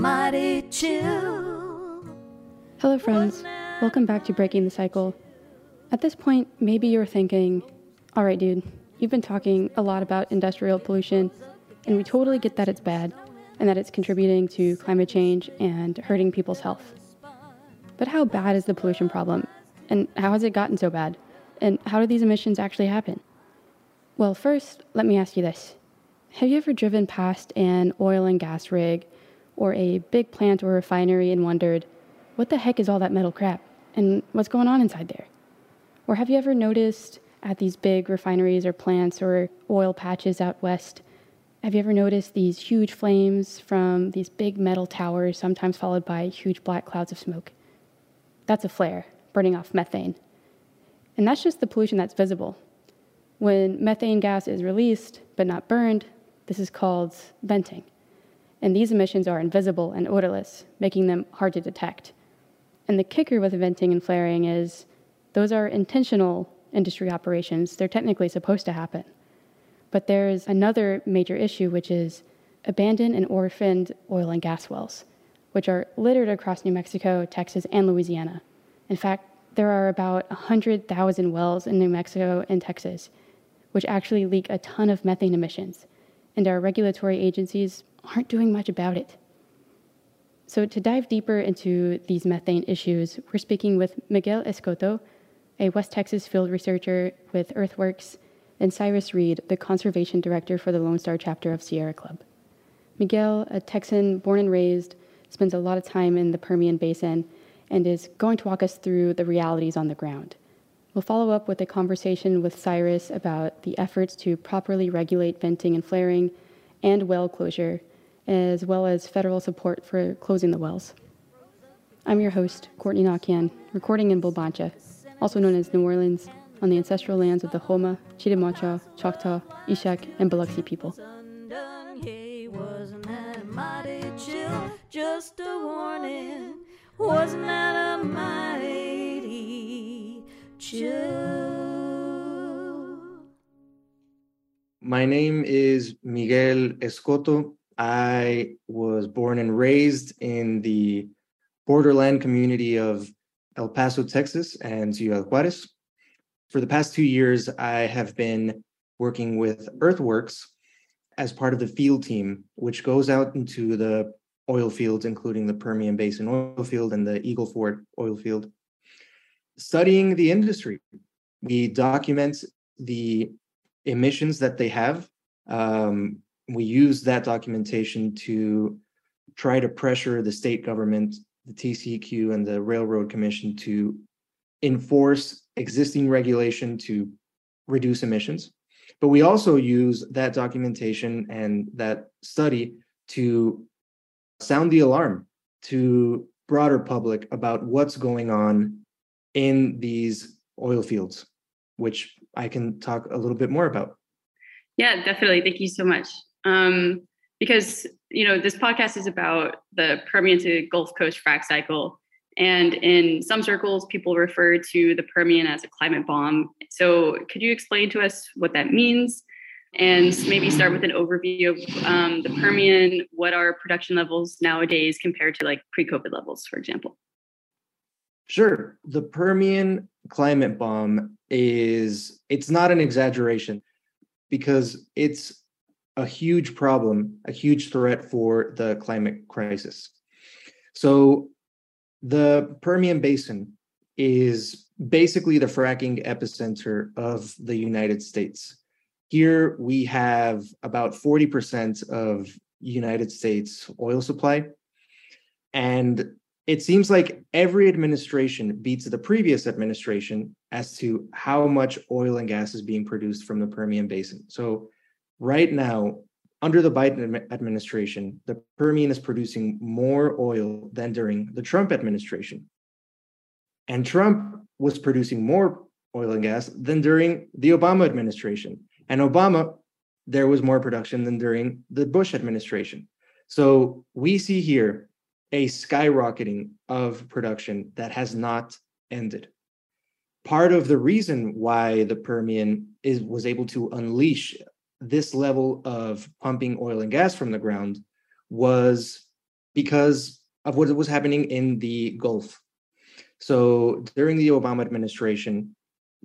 mighty chill. Hello, friends. Welcome back to Breaking the Cycle. At this point, maybe you're thinking, all right, dude, you've been talking a lot about industrial pollution, and we totally get that it's bad and that it's contributing to climate change and hurting people's health. But how bad is the pollution problem? And how has it gotten so bad? And how do these emissions actually happen? Well, first, let me ask you this Have you ever driven past an oil and gas rig or a big plant or refinery and wondered, what the heck is all that metal crap? And what's going on inside there? Or have you ever noticed at these big refineries or plants or oil patches out west have you ever noticed these huge flames from these big metal towers, sometimes followed by huge black clouds of smoke? That's a flare, burning off methane. And that's just the pollution that's visible. When methane gas is released but not burned, this is called venting. And these emissions are invisible and odorless, making them hard to detect. And the kicker with venting and flaring is those are intentional industry operations. They're technically supposed to happen. But there's another major issue, which is abandoned and orphaned oil and gas wells, which are littered across New Mexico, Texas, and Louisiana. In fact, there are about 100,000 wells in New Mexico and Texas, which actually leak a ton of methane emissions, and our regulatory agencies aren't doing much about it. So, to dive deeper into these methane issues, we're speaking with Miguel Escoto, a West Texas field researcher with Earthworks and Cyrus Reed, the conservation director for the Lone Star chapter of Sierra Club. Miguel, a Texan born and raised, spends a lot of time in the Permian Basin and is going to walk us through the realities on the ground. We'll follow up with a conversation with Cyrus about the efforts to properly regulate venting and flaring and well closure, as well as federal support for closing the wells. I'm your host, Courtney Nakian, recording in Bulbancha, also known as New Orleans, on the ancestral lands of the Houma, Chitimacha, Choctaw, Ishak, and Biloxi people. Just a warning, wasn't that a mighty chill? My name is Miguel Escoto. I was born and raised in the borderland community of El Paso, Texas, and Ciudad Juarez for the past two years, I have been working with Earthworks as part of the field team, which goes out into the oil fields, including the Permian Basin oil field and the Eagle Ford oil field, studying the industry. We document the emissions that they have. Um, we use that documentation to try to pressure the state government, the TCEQ, and the Railroad Commission to enforce existing regulation to reduce emissions. But we also use that documentation and that study to sound the alarm to broader public about what's going on in these oil fields, which I can talk a little bit more about. Yeah, definitely. Thank you so much. Um, because you know this podcast is about the Permian to Gulf Coast frac cycle, and in some circles, people refer to the Permian as a climate bomb. So, could you explain to us what that means? And maybe start with an overview of um, the Permian. What are production levels nowadays compared to like pre COVID levels, for example? Sure. The Permian climate bomb is, it's not an exaggeration because it's a huge problem, a huge threat for the climate crisis. So the Permian Basin is basically the fracking epicenter of the United States. Here we have about 40% of United States oil supply. And it seems like every administration beats the previous administration as to how much oil and gas is being produced from the Permian Basin. So, right now, under the Biden administration, the Permian is producing more oil than during the Trump administration. And Trump was producing more oil and gas than during the Obama administration. And Obama, there was more production than during the Bush administration. So we see here a skyrocketing of production that has not ended. Part of the reason why the Permian is was able to unleash this level of pumping oil and gas from the ground was because of what was happening in the Gulf. So during the Obama administration,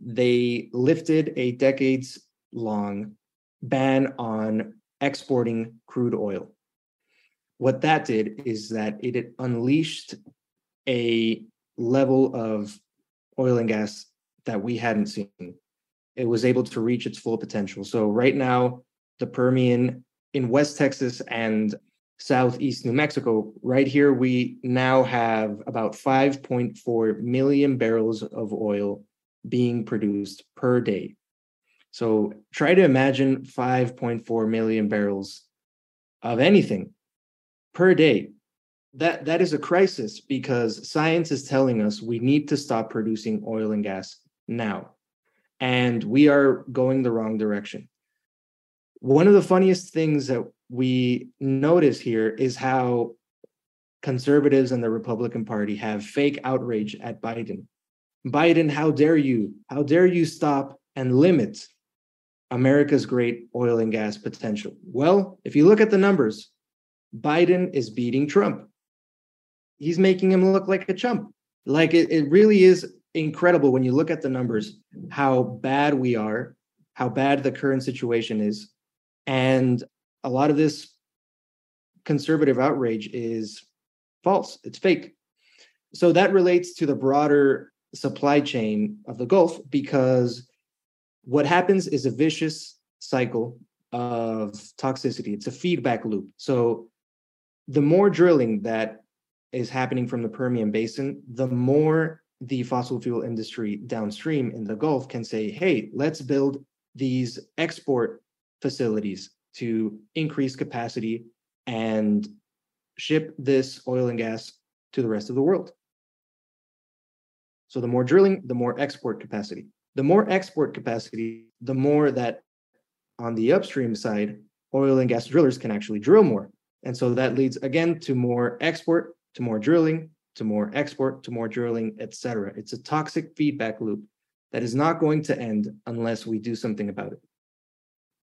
they lifted a decades long ban on exporting crude oil. What that did is that it unleashed a level of oil and gas that we hadn't seen. It was able to reach its full potential. So, right now, the Permian in West Texas and Southeast New Mexico, right here, we now have about 5.4 million barrels of oil being produced per day. So, try to imagine 5.4 million barrels of anything per day that that is a crisis because science is telling us we need to stop producing oil and gas now and we are going the wrong direction. One of the funniest things that we notice here is how conservatives and the republican party have fake outrage at biden. Biden how dare you how dare you stop and limit america's great oil and gas potential? Well if you look at the numbers biden is beating trump. He's making him look like a chump. Like it, it really is incredible when you look at the numbers, how bad we are, how bad the current situation is. And a lot of this conservative outrage is false, it's fake. So that relates to the broader supply chain of the Gulf because what happens is a vicious cycle of toxicity. It's a feedback loop. So the more drilling that is happening from the Permian Basin, the more the fossil fuel industry downstream in the Gulf can say, hey, let's build these export facilities to increase capacity and ship this oil and gas to the rest of the world. So the more drilling, the more export capacity. The more export capacity, the more that on the upstream side, oil and gas drillers can actually drill more. And so that leads again to more export, to more drilling, to more export, to more drilling, etc. It's a toxic feedback loop that is not going to end unless we do something about it.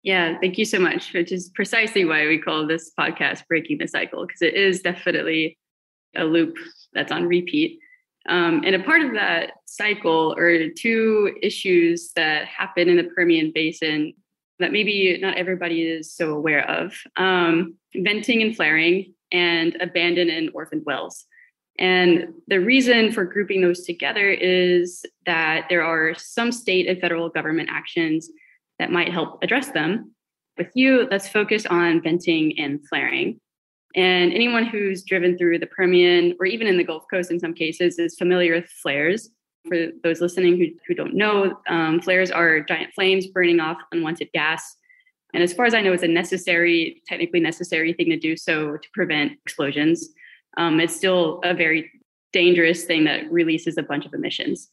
Yeah, thank you so much, which is precisely why we call this podcast Breaking the Cycle, because it is definitely a loop that's on repeat. Um, and a part of that cycle are two issues that happen in the Permian Basin that maybe not everybody is so aware of um, venting and flaring and abandoned and orphaned wells. And the reason for grouping those together is that there are some state and federal government actions that might help address them. With you, let's focus on venting and flaring. And anyone who's driven through the Permian or even in the Gulf Coast in some cases is familiar with flares. For those listening who, who don't know, um, flares are giant flames burning off unwanted gas and as far as I know, it's a necessary, technically necessary thing to do so to prevent explosions. Um, it's still a very dangerous thing that releases a bunch of emissions.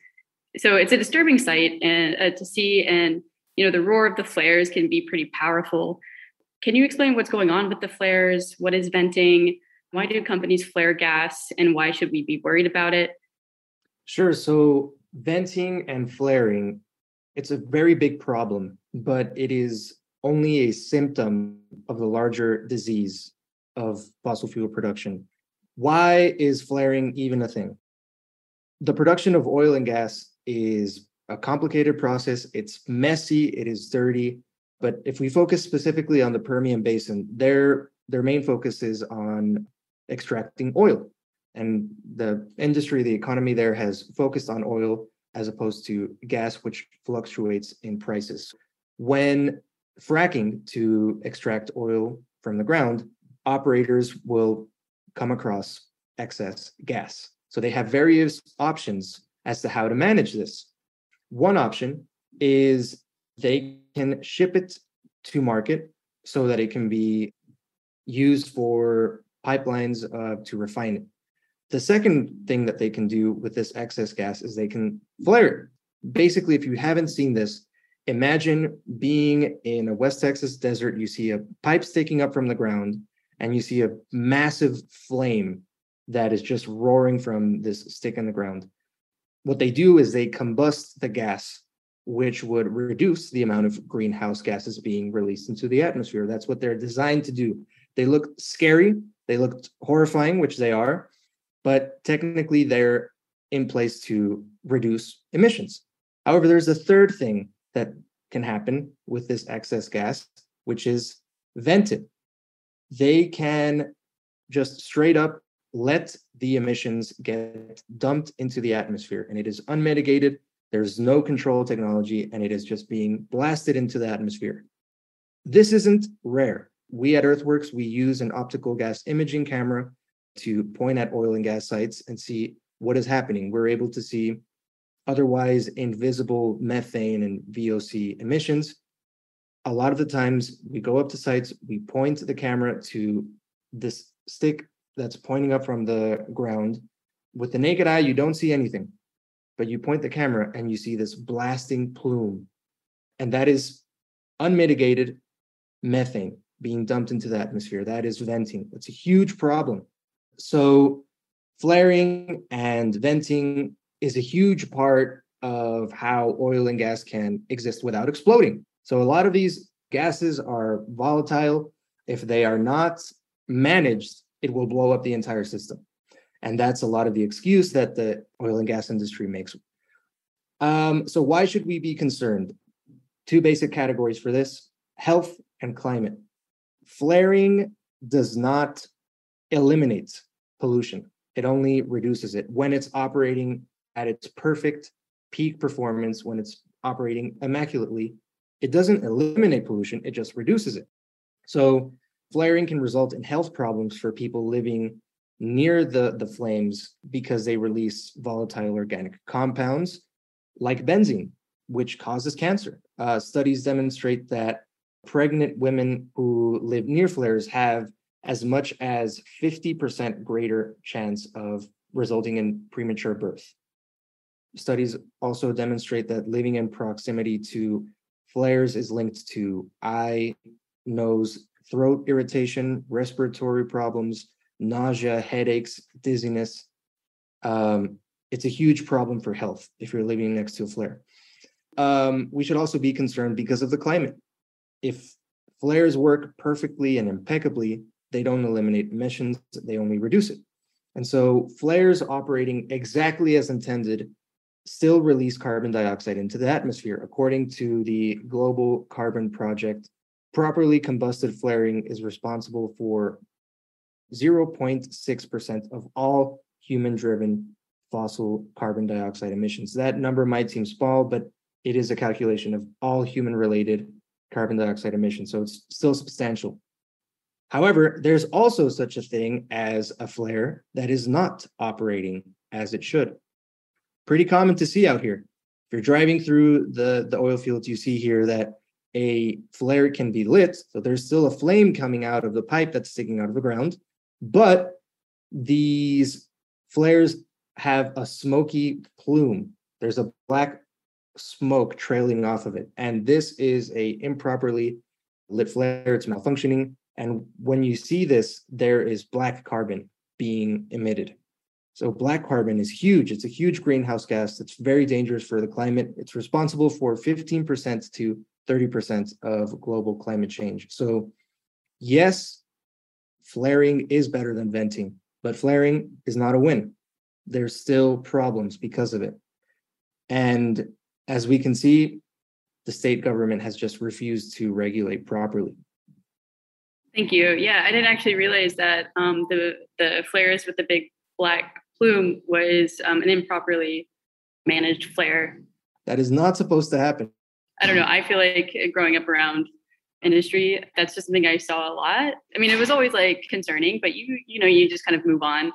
So it's a disturbing sight and uh, to see, and you know, the roar of the flares can be pretty powerful. Can you explain what's going on with the flares? What is venting? Why do companies flare gas, and why should we be worried about it? Sure. So venting and flaring, it's a very big problem, but it is only a symptom of the larger disease of fossil fuel production. Why is flaring even a thing? The production of oil and gas is a complicated process. It's messy, it is dirty. But if we focus specifically on the Permian Basin, their their main focus is on extracting oil. And the industry, the economy there has focused on oil as opposed to gas, which fluctuates in prices. When fracking to extract oil from the ground, operators will come across excess gas. So they have various options as to how to manage this. One option is they can ship it to market so that it can be used for pipelines uh, to refine it. The second thing that they can do with this excess gas is they can flare it. Basically, if you haven't seen this, imagine being in a West Texas desert, you see a pipe sticking up from the ground, and you see a massive flame that is just roaring from this stick in the ground. What they do is they combust the gas, which would reduce the amount of greenhouse gases being released into the atmosphere. That's what they're designed to do. They look scary, They look horrifying, which they are, but technically they're in place to reduce emissions. However, there's a third thing that can happen with this excess gas, which is vented. They can just straight up let the emissions get dumped into the atmosphere, and it is unmitigated. There's no control technology, and it is just being blasted into the atmosphere. This isn't rare. We at Earthworks, we use an optical gas imaging camera to point at oil and gas sites and see what is happening. We're able to see otherwise invisible methane and VOC emissions. A lot of the times we go up to sites, we point the camera to this stick that's pointing up from the ground. With the naked eye, you don't see anything, but you point the camera and you see this blasting plume. And that is unmitigated methane being dumped into the atmosphere. That is venting. It's a huge problem. So, flaring and venting is a huge part of how oil and gas can exist without exploding. So, a lot of these gases are volatile. If they are not managed, it will blow up the entire system. And that's a lot of the excuse that the oil and gas industry makes. Um, so, why should we be concerned? Two basic categories for this health and climate. Flaring does not eliminate pollution, it only reduces it when it's operating at its perfect peak performance, when it's operating immaculately. It doesn't eliminate pollution, it just reduces it. So, flaring can result in health problems for people living near the, the flames because they release volatile organic compounds like benzene, which causes cancer. Uh, studies demonstrate that pregnant women who live near flares have as much as 50% greater chance of resulting in premature birth. Studies also demonstrate that living in proximity to flares is linked to eye, nose, throat irritation, respiratory problems, nausea, headaches, dizziness. Um, it's a huge problem for health if you're living next to a flare. Um, we should also be concerned because of the climate if flares work perfectly and impeccably, they don't eliminate emissions, they only reduce it. And so flares operating exactly as intended still release carbon dioxide into the atmosphere. According to the Global Carbon Project, properly combusted flaring is responsible for 0.6% of all human driven fossil carbon dioxide emissions. That number might seem small, but it is a calculation of all human related carbon dioxide emissions. So it's still substantial. However, there's also such a thing as a flare that is not operating as it should. Pretty common to see out here. If you're driving through the, the oil fields, you see here that a flare can be lit. So there's still a flame coming out of the pipe that's sticking out of the ground. But these flares have a smoky plume. There's a black smoke trailing off of it. And this is a improperly lit flare. It's malfunctioning. And when you see this, there is black carbon being emitted. So black carbon is huge. It's a huge greenhouse gas. It's very dangerous for the climate. It's responsible for 15% to 30% of global climate change. So yes, flaring is better than venting, but flaring is not a win. There's still problems because of it. And as we can see, the state government has just refused to regulate properly. Thank you. Yeah, I didn't actually realize that um, the the flares with the big black plume was um, an improperly managed flare. That is not supposed to happen. I don't know. I feel like growing up around industry, that's just something I saw a lot. I mean, it was always like concerning, but you you know you just kind of move on.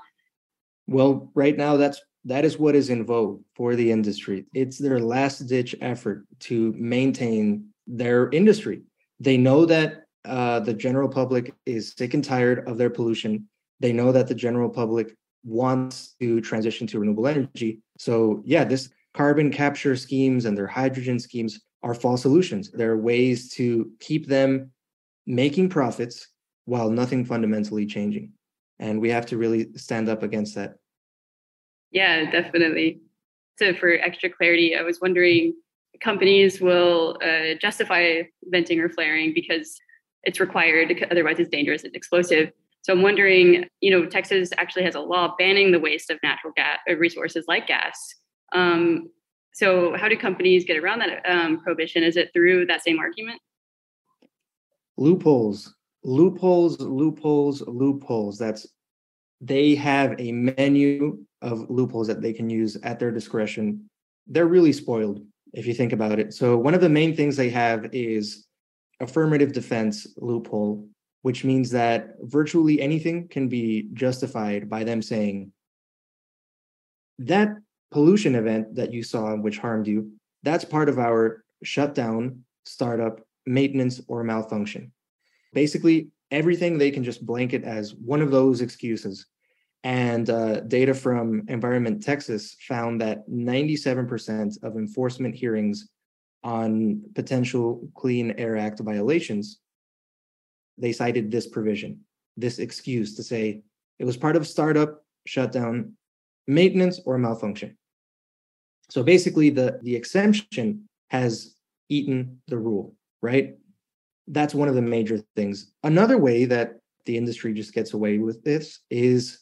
Well, right now that's that is what is in vogue for the industry. It's their last ditch effort to maintain their industry. They know that uh, the general public is sick and tired of their pollution. They know that the general public wants to transition to renewable energy. So, yeah, this carbon capture schemes and their hydrogen schemes are false solutions. There are ways to keep them making profits while nothing fundamentally changing. And we have to really stand up against that. Yeah, definitely. So, for extra clarity, I was wondering companies will uh, justify venting or flaring because it's required, otherwise, it's dangerous and explosive. So I'm wondering, you know, Texas actually has a law banning the waste of natural gas uh, resources like gas. Um, so how do companies get around that um, prohibition? Is it through that same argument? Loopholes, loopholes, loopholes, loopholes. That's they have a menu of loopholes that they can use at their discretion. They're really spoiled if you think about it. So one of the main things they have is affirmative defense loophole, which means that virtually anything can be justified by them saying that pollution event that you saw which harmed you, that's part of our shutdown, startup, maintenance, or malfunction. Basically, everything they can just blanket as one of those excuses. And uh, data from Environment Texas found that 97% of enforcement hearings on potential Clean Air Act violations, they cited this provision, this excuse to say it was part of startup, shutdown, maintenance, or malfunction. So basically, the, the exemption has eaten the rule, right? That's one of the major things. Another way that the industry just gets away with this is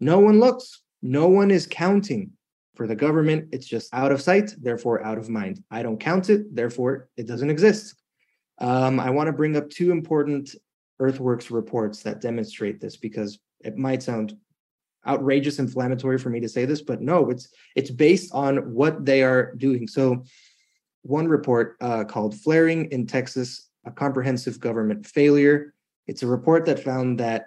no one looks, no one is counting. For the government, it's just out of sight, therefore out of mind. I don't count it, therefore it doesn't exist. Um, I want to bring up two important Earthworks reports that demonstrate this because it might sound outrageous inflammatory for me to say this but no it's it's based on what they are doing. So one report uh, called flaring in texas a comprehensive government failure. It's a report that found that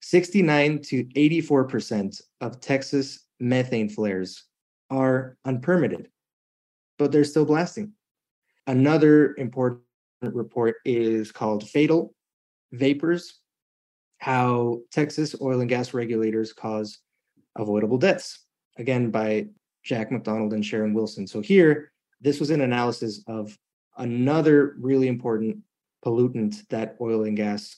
69 to 84 percent of texas methane flares are unpermitted but they're still blasting. Another important report is called fatal vapors how Texas oil and gas regulators cause avoidable deaths, again by Jack McDonald and Sharon Wilson. So here, this was an analysis of another really important pollutant that oil and gas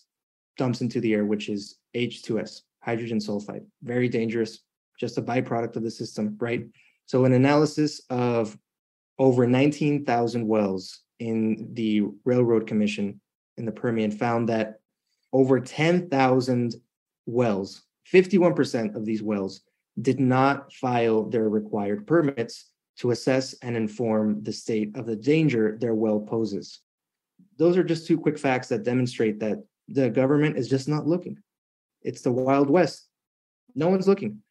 dumps into the air, which is H2S, hydrogen sulfide. Very dangerous, just a byproduct of the system, right? So, an analysis of over 19,000 wells in the Railroad Commission in the Permian found that over 10,000 wells, 51% of these wells did not file their required permits to assess and inform the state of the danger their well poses. Those are just two quick facts that demonstrate that the government is just not looking. It's the Wild West. No one's looking.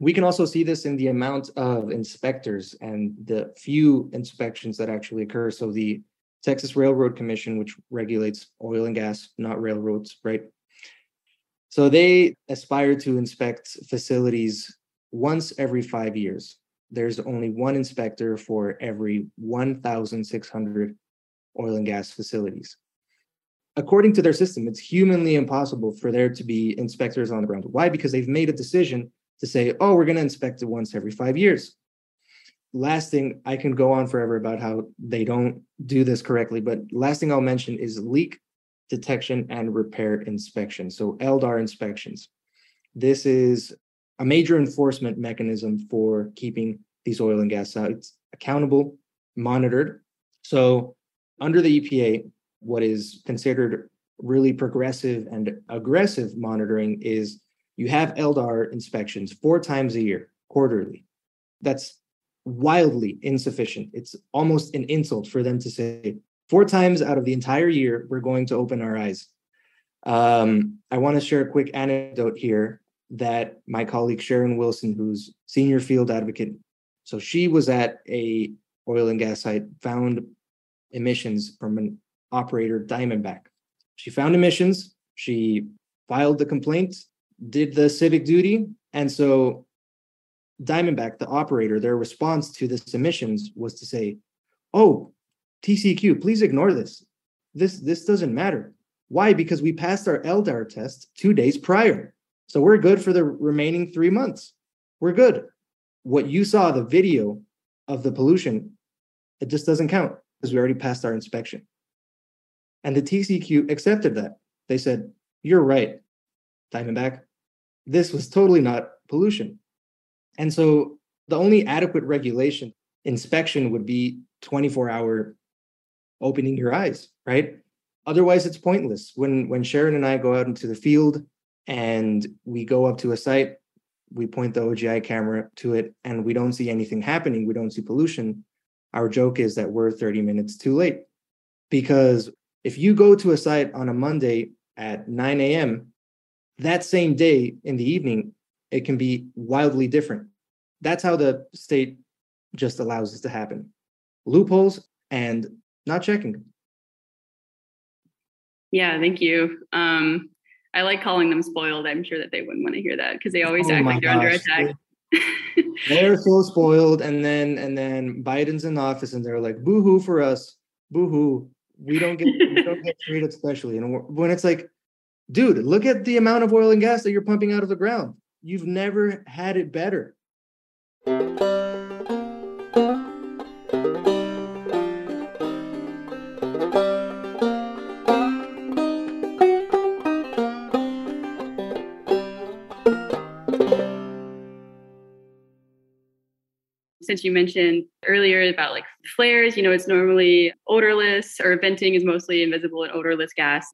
We can also see this in the amount of inspectors and the few inspections that actually occur. So the Texas Railroad Commission, which regulates oil and gas, not railroads, right? So they aspire to inspect facilities once every five years. There's only one inspector for every 1,600 oil and gas facilities. According to their system, it's humanly impossible for there to be inspectors on the ground. Why? Because they've made a decision to say, oh, we're going to inspect it once every five years last thing I can go on forever about how they don't do this correctly, but last thing I'll mention is leak detection and repair inspection. So LDAR inspections. This is a major enforcement mechanism for keeping these oil and gas sites accountable, monitored. So under the EPA, what is considered really progressive and aggressive monitoring is you have LDAR inspections four times a year, quarterly. That's wildly insufficient. It's almost an insult for them to say four times out of the entire year, we're going to open our eyes. Um, I want to share a quick anecdote here that my colleague Sharon Wilson, who's senior field advocate, so she was at a oil and gas site, found emissions from an operator Diamondback. She found emissions. She filed the complaint, did the civic duty, and so Diamondback, the operator, their response to the submissions was to say, "Oh, TCQ, please ignore this. This this doesn't matter. Why? Because we passed our LDAR test two days prior, so we're good for the remaining three months. We're good. What you saw, the video of the pollution, it just doesn't count because we already passed our inspection." And the TCQ accepted that. They said, "You're right, Diamondback. This was totally not pollution." And so the only adequate regulation inspection would be 24 hour opening your eyes, right? Otherwise, it's pointless. When when Sharon and I go out into the field, and we go up to a site, we point the OGI camera to it, and we don't see anything happening, we don't see pollution, our joke is that we're 30 minutes too late. Because if you go to a site on a Monday at 9 a.m., that same day in the evening, it can be wildly different. That's how the state just allows this to happen. Loopholes and not checking. Yeah, thank you. Um, I like calling them spoiled. I'm sure that they wouldn't want to hear that because they always Oh act like they're under attack. They're so spoiled, and then and then Biden's in office, and they're like, "Boo-hoo for us, boo-hoo. We don't get we don't get treated specially." And when it's like, dude, look at the amount of oil and gas that you're pumping out of the ground. You've never had it better. Since you mentioned earlier about like flares, you know, it's normally odorless or venting is mostly invisible and odorless gas.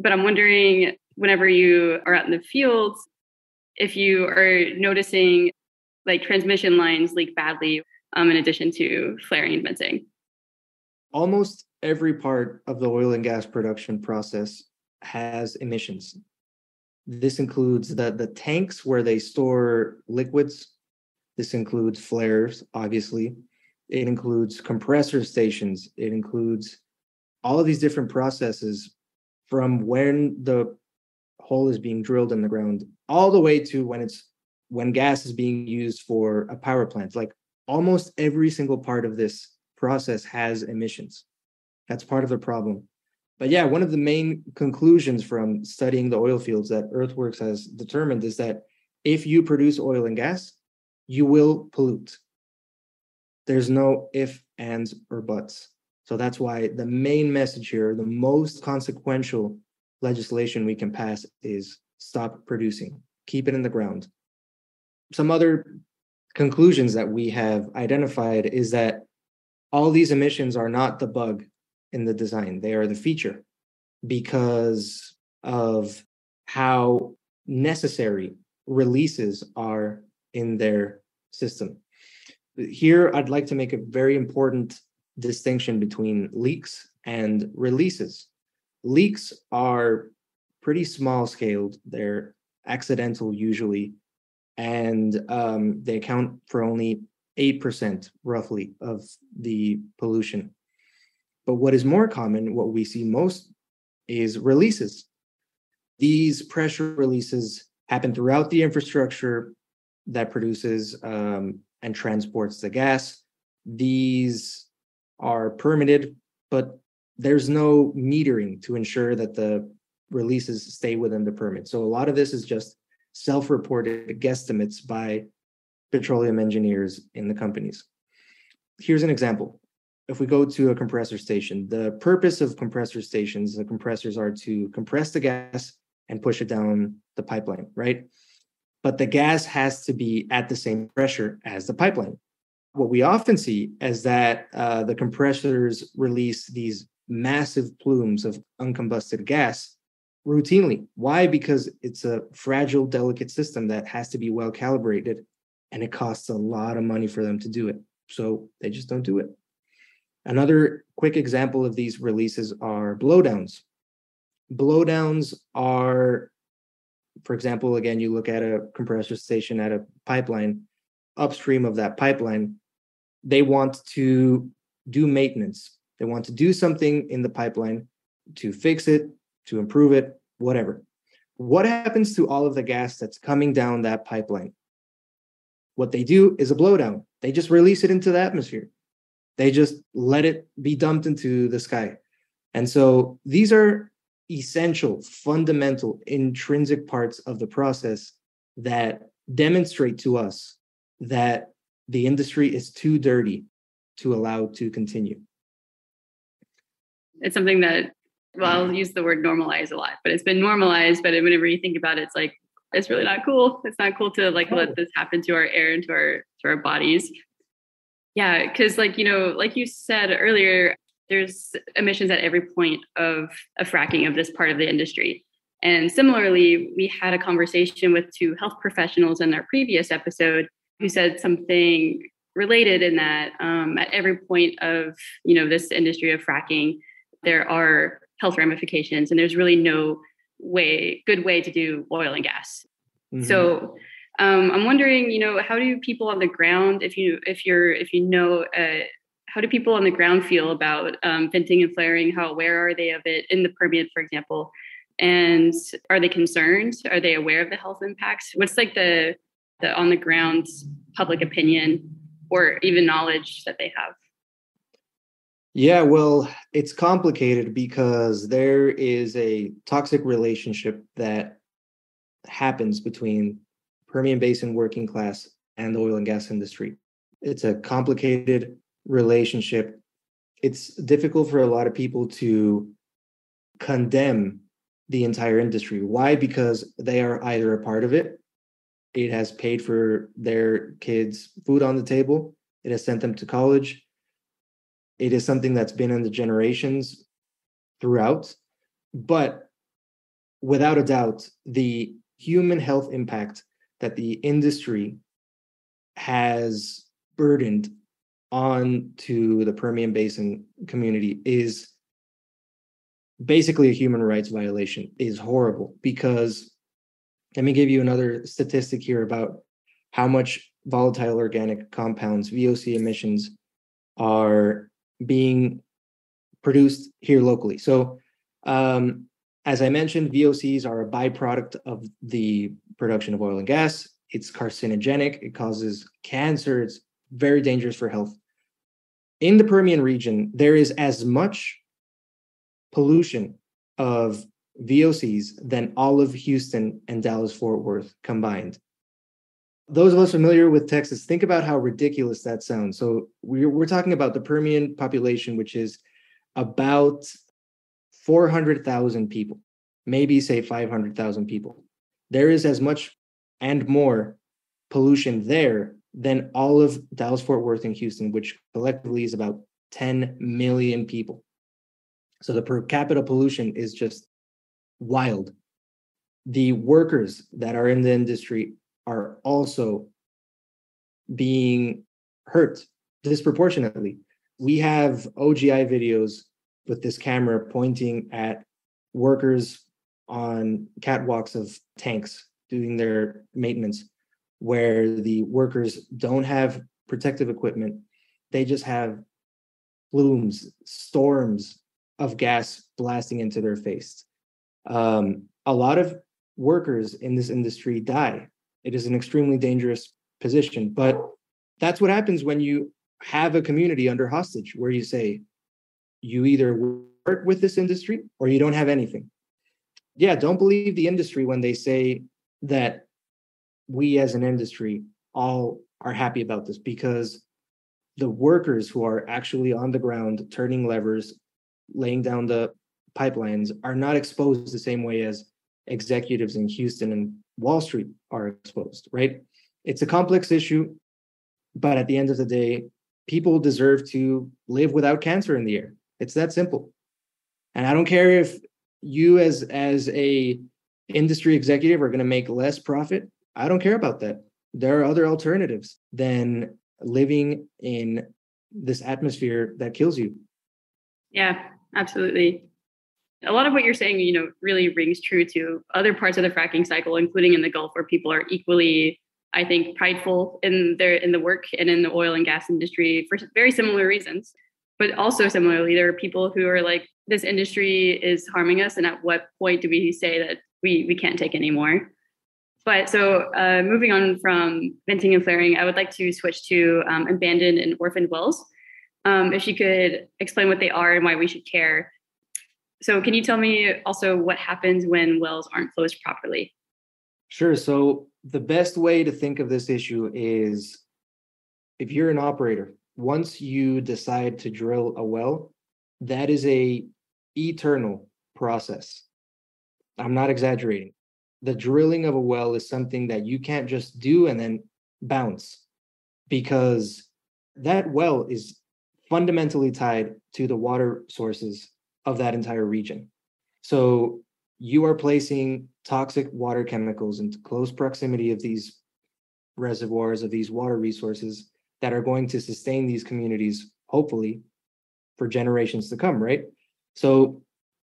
But I'm wondering, whenever you are out in the fields, if you are noticing like transmission lines leak badly, um, in addition to flaring and venting. Almost every part of the oil and gas production process has emissions. This includes the, the tanks where they store liquids. This includes flares, obviously. It includes compressor stations. It includes all of these different processes from when the hole is being drilled in the ground all the way to when it's when gas is being used for a power plant. Like almost every single part of this process has emissions. That's part of the problem. But yeah, one of the main conclusions from studying the oil fields that Earthworks has determined is that if you produce oil and gas, you will pollute. There's no if, ands, or buts. So that's why the main message here, the most consequential legislation we can pass is stop producing, keep it in the ground. Some other conclusions that we have identified is that all these emissions are not the bug in the design, they are the feature because of how necessary releases are in their system. Here, I'd like to make a very important distinction between leaks and releases. Leaks are pretty small scaled, they're accidental usually, and um, they account for only 8% roughly of the pollution. But what is more common, what we see most, is releases. These pressure releases happen throughout the infrastructure that produces um, and transports the gas. These are permitted, but there's no metering to ensure that the releases stay within the permit. So a lot of this is just self-reported guesstimates by petroleum engineers in the companies. Here's an example. If we go to a compressor station, the purpose of compressor stations, the compressors are to compress the gas and push it down the pipeline, right? But the gas has to be at the same pressure as the pipeline. What we often see is that uh, the compressors release these massive plumes of uncombusted gas routinely. Why? Because it's a fragile, delicate system that has to be well calibrated and it costs a lot of money for them to do it. So they just don't do it. Another quick example of these releases are blowdowns. Blowdowns are, for example, again, you look at a compressor station at a pipeline, upstream of that pipeline, they want to do maintenance. They want to do something in the pipeline to fix it, to improve it, whatever. What happens to all of the gas that's coming down that pipeline? What they do is a blowdown. They just release it into the atmosphere. They just let it be dumped into the sky. And so these are essential, fundamental, intrinsic parts of the process that demonstrate to us that the industry is too dirty to allow to continue. It's something that, well, I'll use the word normalize a lot, but it's been normalized. But whenever you think about it, it's like, it's really not cool. It's not cool to like let this happen to our air and to our to our bodies. Yeah, because like you know, like you said earlier, there's emissions at every point of a fracking of this part of the industry. And similarly, we had a conversation with two health professionals in our previous episode who said something related in that um, at every point of you know this industry of fracking, there are health ramifications, and there's really no way good way to do oil and gas. Mm-hmm. So um, I'm wondering, you know, how do people on the ground, if you if you're if you know, uh, how do people on the ground feel about um, venting and flaring? How aware are they of it in the Permian, for example? And are they concerned? Are they aware of the health impacts? What's like the the on the ground public opinion or even knowledge that they have? Yeah, well, it's complicated because there is a toxic relationship that happens between Permian Basin working class and the oil and gas industry. It's a complicated relationship. It's difficult for a lot of people to condemn the entire industry. Why? Because they are either a part of it, it has paid for their kids' food on the table, it has sent them to college. It is something that's been in the generations throughout. But without a doubt, the human health impact that the industry has burdened on to the Permian Basin community is basically a human rights violation is horrible because let me give you another statistic here about how much volatile organic compounds VOC emissions are being produced here locally. So um, as I mentioned, VOCs are a byproduct of the production of oil and gas. It's carcinogenic, it causes cancer, it's very dangerous for health. In the Permian region, there is as much pollution of VOCs than all of Houston and Dallas Fort Worth combined. Those of us familiar with Texas, think about how ridiculous that sounds. So, we're, we're talking about the Permian population, which is about 400,000 people, maybe say 500,000 people. There is as much and more pollution there than all of Dallas, Fort Worth, and Houston, which collectively is about 10 million people. So the per capita pollution is just wild. The workers that are in the industry are also being hurt disproportionately. We have OGI videos with this camera pointing at workers on catwalks of tanks doing their maintenance where the workers don't have protective equipment they just have plumes storms of gas blasting into their face um, a lot of workers in this industry die it is an extremely dangerous position but that's what happens when you have a community under hostage where you say you either work with this industry or you don't have anything. Yeah, don't believe the industry when they say that we as an industry all are happy about this because the workers who are actually on the ground turning levers, laying down the pipelines are not exposed the same way as executives in Houston and Wall Street are exposed, right? It's a complex issue, but at the end of the day, people deserve to live without cancer in the air. It's that simple. And I don't care if you as as a industry executive are going to make less profit. I don't care about that. There are other alternatives than living in this atmosphere that kills you. Yeah, absolutely. A lot of what you're saying, you know, really rings true to other parts of the fracking cycle, including in the Gulf, where people are equally, I think, prideful in their in the work and in the oil and gas industry for very similar reasons. But also similarly, there are people who are like, this industry is harming us, and at what point do we say that we we can't take anymore? But so uh, moving on from venting and flaring, I would like to switch to um, abandoned and orphaned wells. Um, if you could explain what they are and why we should care. So, can you tell me also what happens when wells aren't closed properly? Sure. So, the best way to think of this issue is if you're an operator once you decide to drill a well, that is a eternal process. I'm not exaggerating. The drilling of a well is something that you can't just do and then bounce because that well is fundamentally tied to the water sources of that entire region. So you are placing toxic water chemicals into close proximity of these reservoirs of these water resources that are going to sustain these communities hopefully for generations to come right so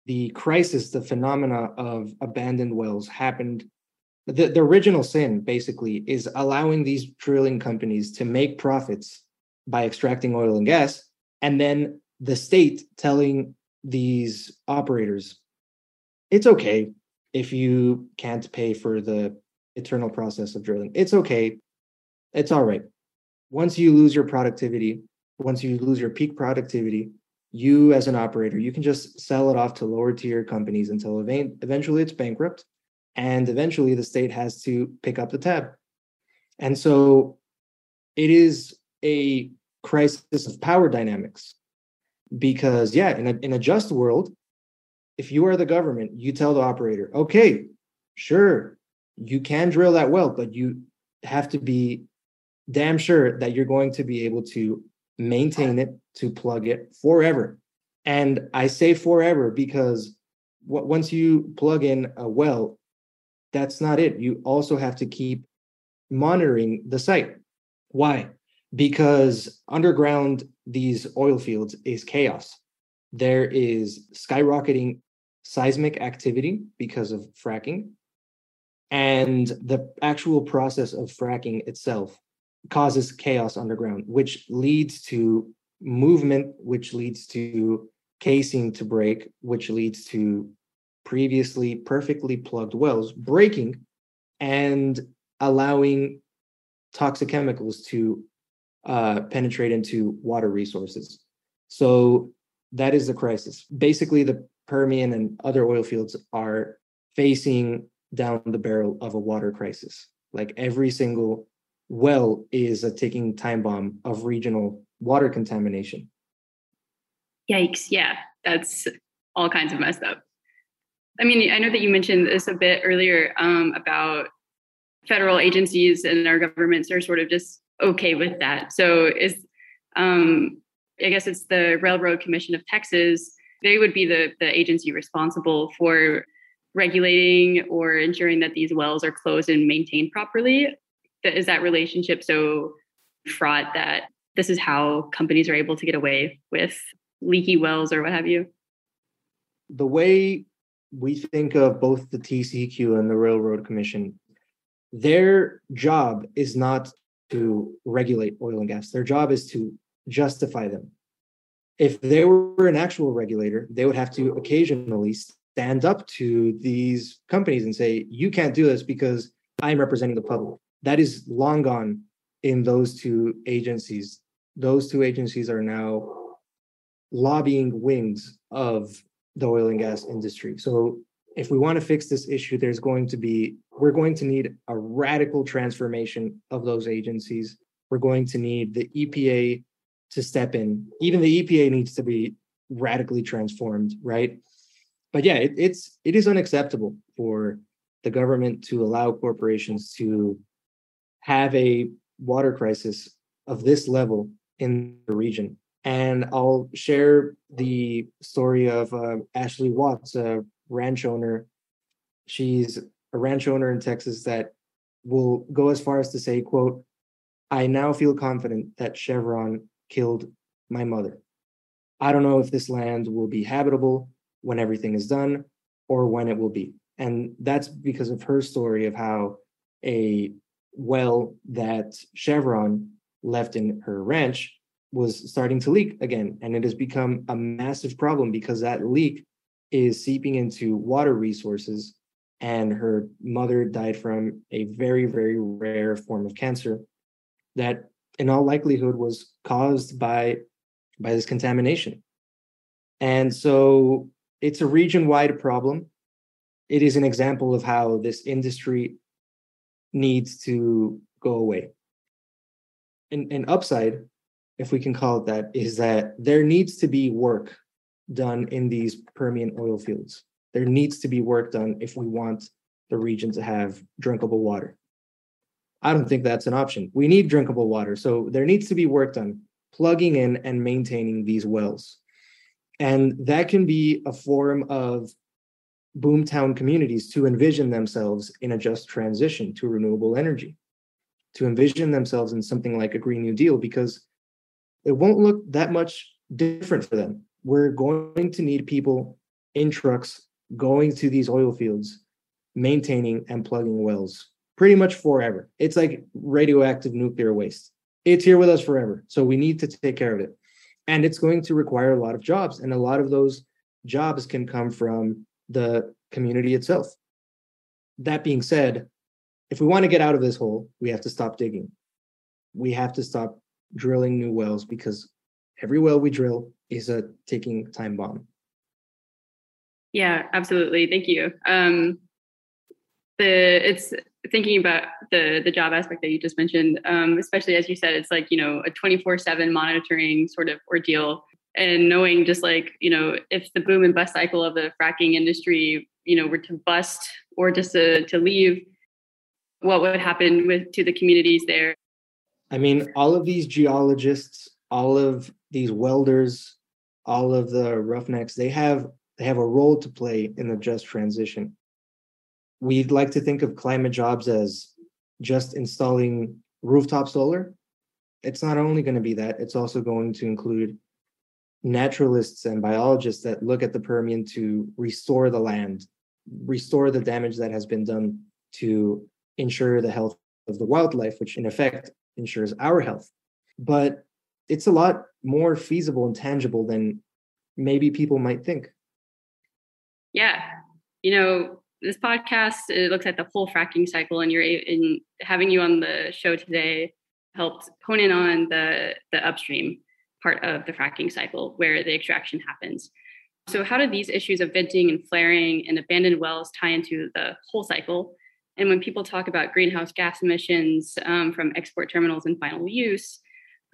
the crisis the phenomena of abandoned wells happened the, the original sin basically is allowing these drilling companies to make profits by extracting oil and gas and then the state telling these operators it's okay if you can't pay for the eternal process of drilling. It's okay. It's all right. Once you lose your productivity once you lose your peak productivity you as an operator you can just sell it off to lower tier companies until eventually it's bankrupt and eventually the state has to pick up the tab. And so it is a crisis of power dynamics because yeah in a, in a just world if you are the government you tell the operator okay sure you can drill that well but you have to be damn sure that you're going to be able to maintain it to plug it forever. And i say forever because once you plug in a well that's not it. You also have to keep monitoring the site. Why because underground these oil fields is chaos. There is skyrocketing seismic activity because of fracking. And the actual process of fracking itself causes chaos underground, which leads to movement, which leads to casing to break, which leads to previously perfectly plugged wells breaking and allowing toxic chemicals to uh, penetrate into water resources. So that is the crisis. Basically, the Permian and other oil fields are facing down the barrel of a water crisis. Like every single well is a ticking time bomb of regional water contamination. Yikes. Yeah, that's all kinds of messed up. I mean, I know that you mentioned this a bit earlier um, about federal agencies and our governments are sort of just okay with that. So is um, I guess it's the Railroad Commission of Texas. They would be the the agency responsible for regulating or ensuring that these wells are closed and maintained properly. Is that relationship so fraught that this is how companies are able to get away with leaky wells or what have you? The way we think of both the TCEQ and the Railroad Commission, their job is not to regulate oil and gas. Their job is to justify them. If they were an actual regulator, they would have to occasionally stand up to these companies and say, you can't do this because I'm representing the public. That is long gone in those two agencies. Those two agencies are now lobbying wings of the oil and gas industry. So if we want to fix this issue, there's going to be, we're going to need a radical transformation of those agencies. We're going to need the EPA to step in. Even the EPA needs to be radically transformed, right? But yeah, it, it's it is unacceptable for the government to allow corporations to have a water crisis of this level in the region. And I'll share the story of uh, Ashley Watts, a ranch owner. She's a ranch owner in Texas that will go as far as to say, quote, I now feel confident that Chevron killed my mother. I don't know if this land will be habitable when everything is done or when it will be. And that's because of her story of how a well that Chevron left in her ranch was starting to leak again. And it has become a massive problem because that leak is seeping into water resources and her mother died from a very very rare form of cancer that in all likelihood was caused by by this contamination. And so it's a region wide problem. It is an example of how this industry needs to go away. An, an upside if we can call it that is that there needs to be work done in these Permian oil fields. There needs to be work done if we want the region to have drinkable water. I don't think that's an option. We need drinkable water. So there needs to be work done plugging in and maintaining these wells. And that can be a form of boomtown communities to envision themselves in a just transition to renewable energy, to envision themselves in something like a Green New Deal, because it won't look that much different for them. We're going to need people in trucks going to these oil fields, maintaining and plugging wells pretty much forever. It's like radioactive nuclear waste. It's here with us forever. So we need to take care of it. And it's going to require a lot of jobs. And a lot of those jobs can come from the community itself. That being said, if we want to get out of this hole, we have to stop digging. We have to stop drilling new wells because every well we drill is a ticking time bomb. Yeah, absolutely. Thank you. Um, the it's thinking about the the job aspect that you just mentioned, um, especially as you said, it's like you know a twenty four seven monitoring sort of ordeal, and knowing just like you know if the boom and bust cycle of the fracking industry, you know, were to bust or just to to leave, what would happen with to the communities there? I mean, all of these geologists, all of these welders, all of the roughnecks, they have they have a role to play in the just transition we'd like to think of climate jobs as just installing rooftop solar. It's not only going to be that, it's also going to include naturalists and biologists that look at the Permian to restore the land, restore the damage that has been done to ensure the health of the wildlife, which in effect ensures our health. But it's a lot more feasible and tangible than maybe people might think. Yeah. You know, this podcast it looks at the whole fracking cycle, and you're in having you on the show today helped hone in on the the upstream part of the fracking cycle where the extraction happens. So, how do these issues of venting and flaring and abandoned wells tie into the whole cycle? And when people talk about greenhouse gas emissions um, from export terminals and final use,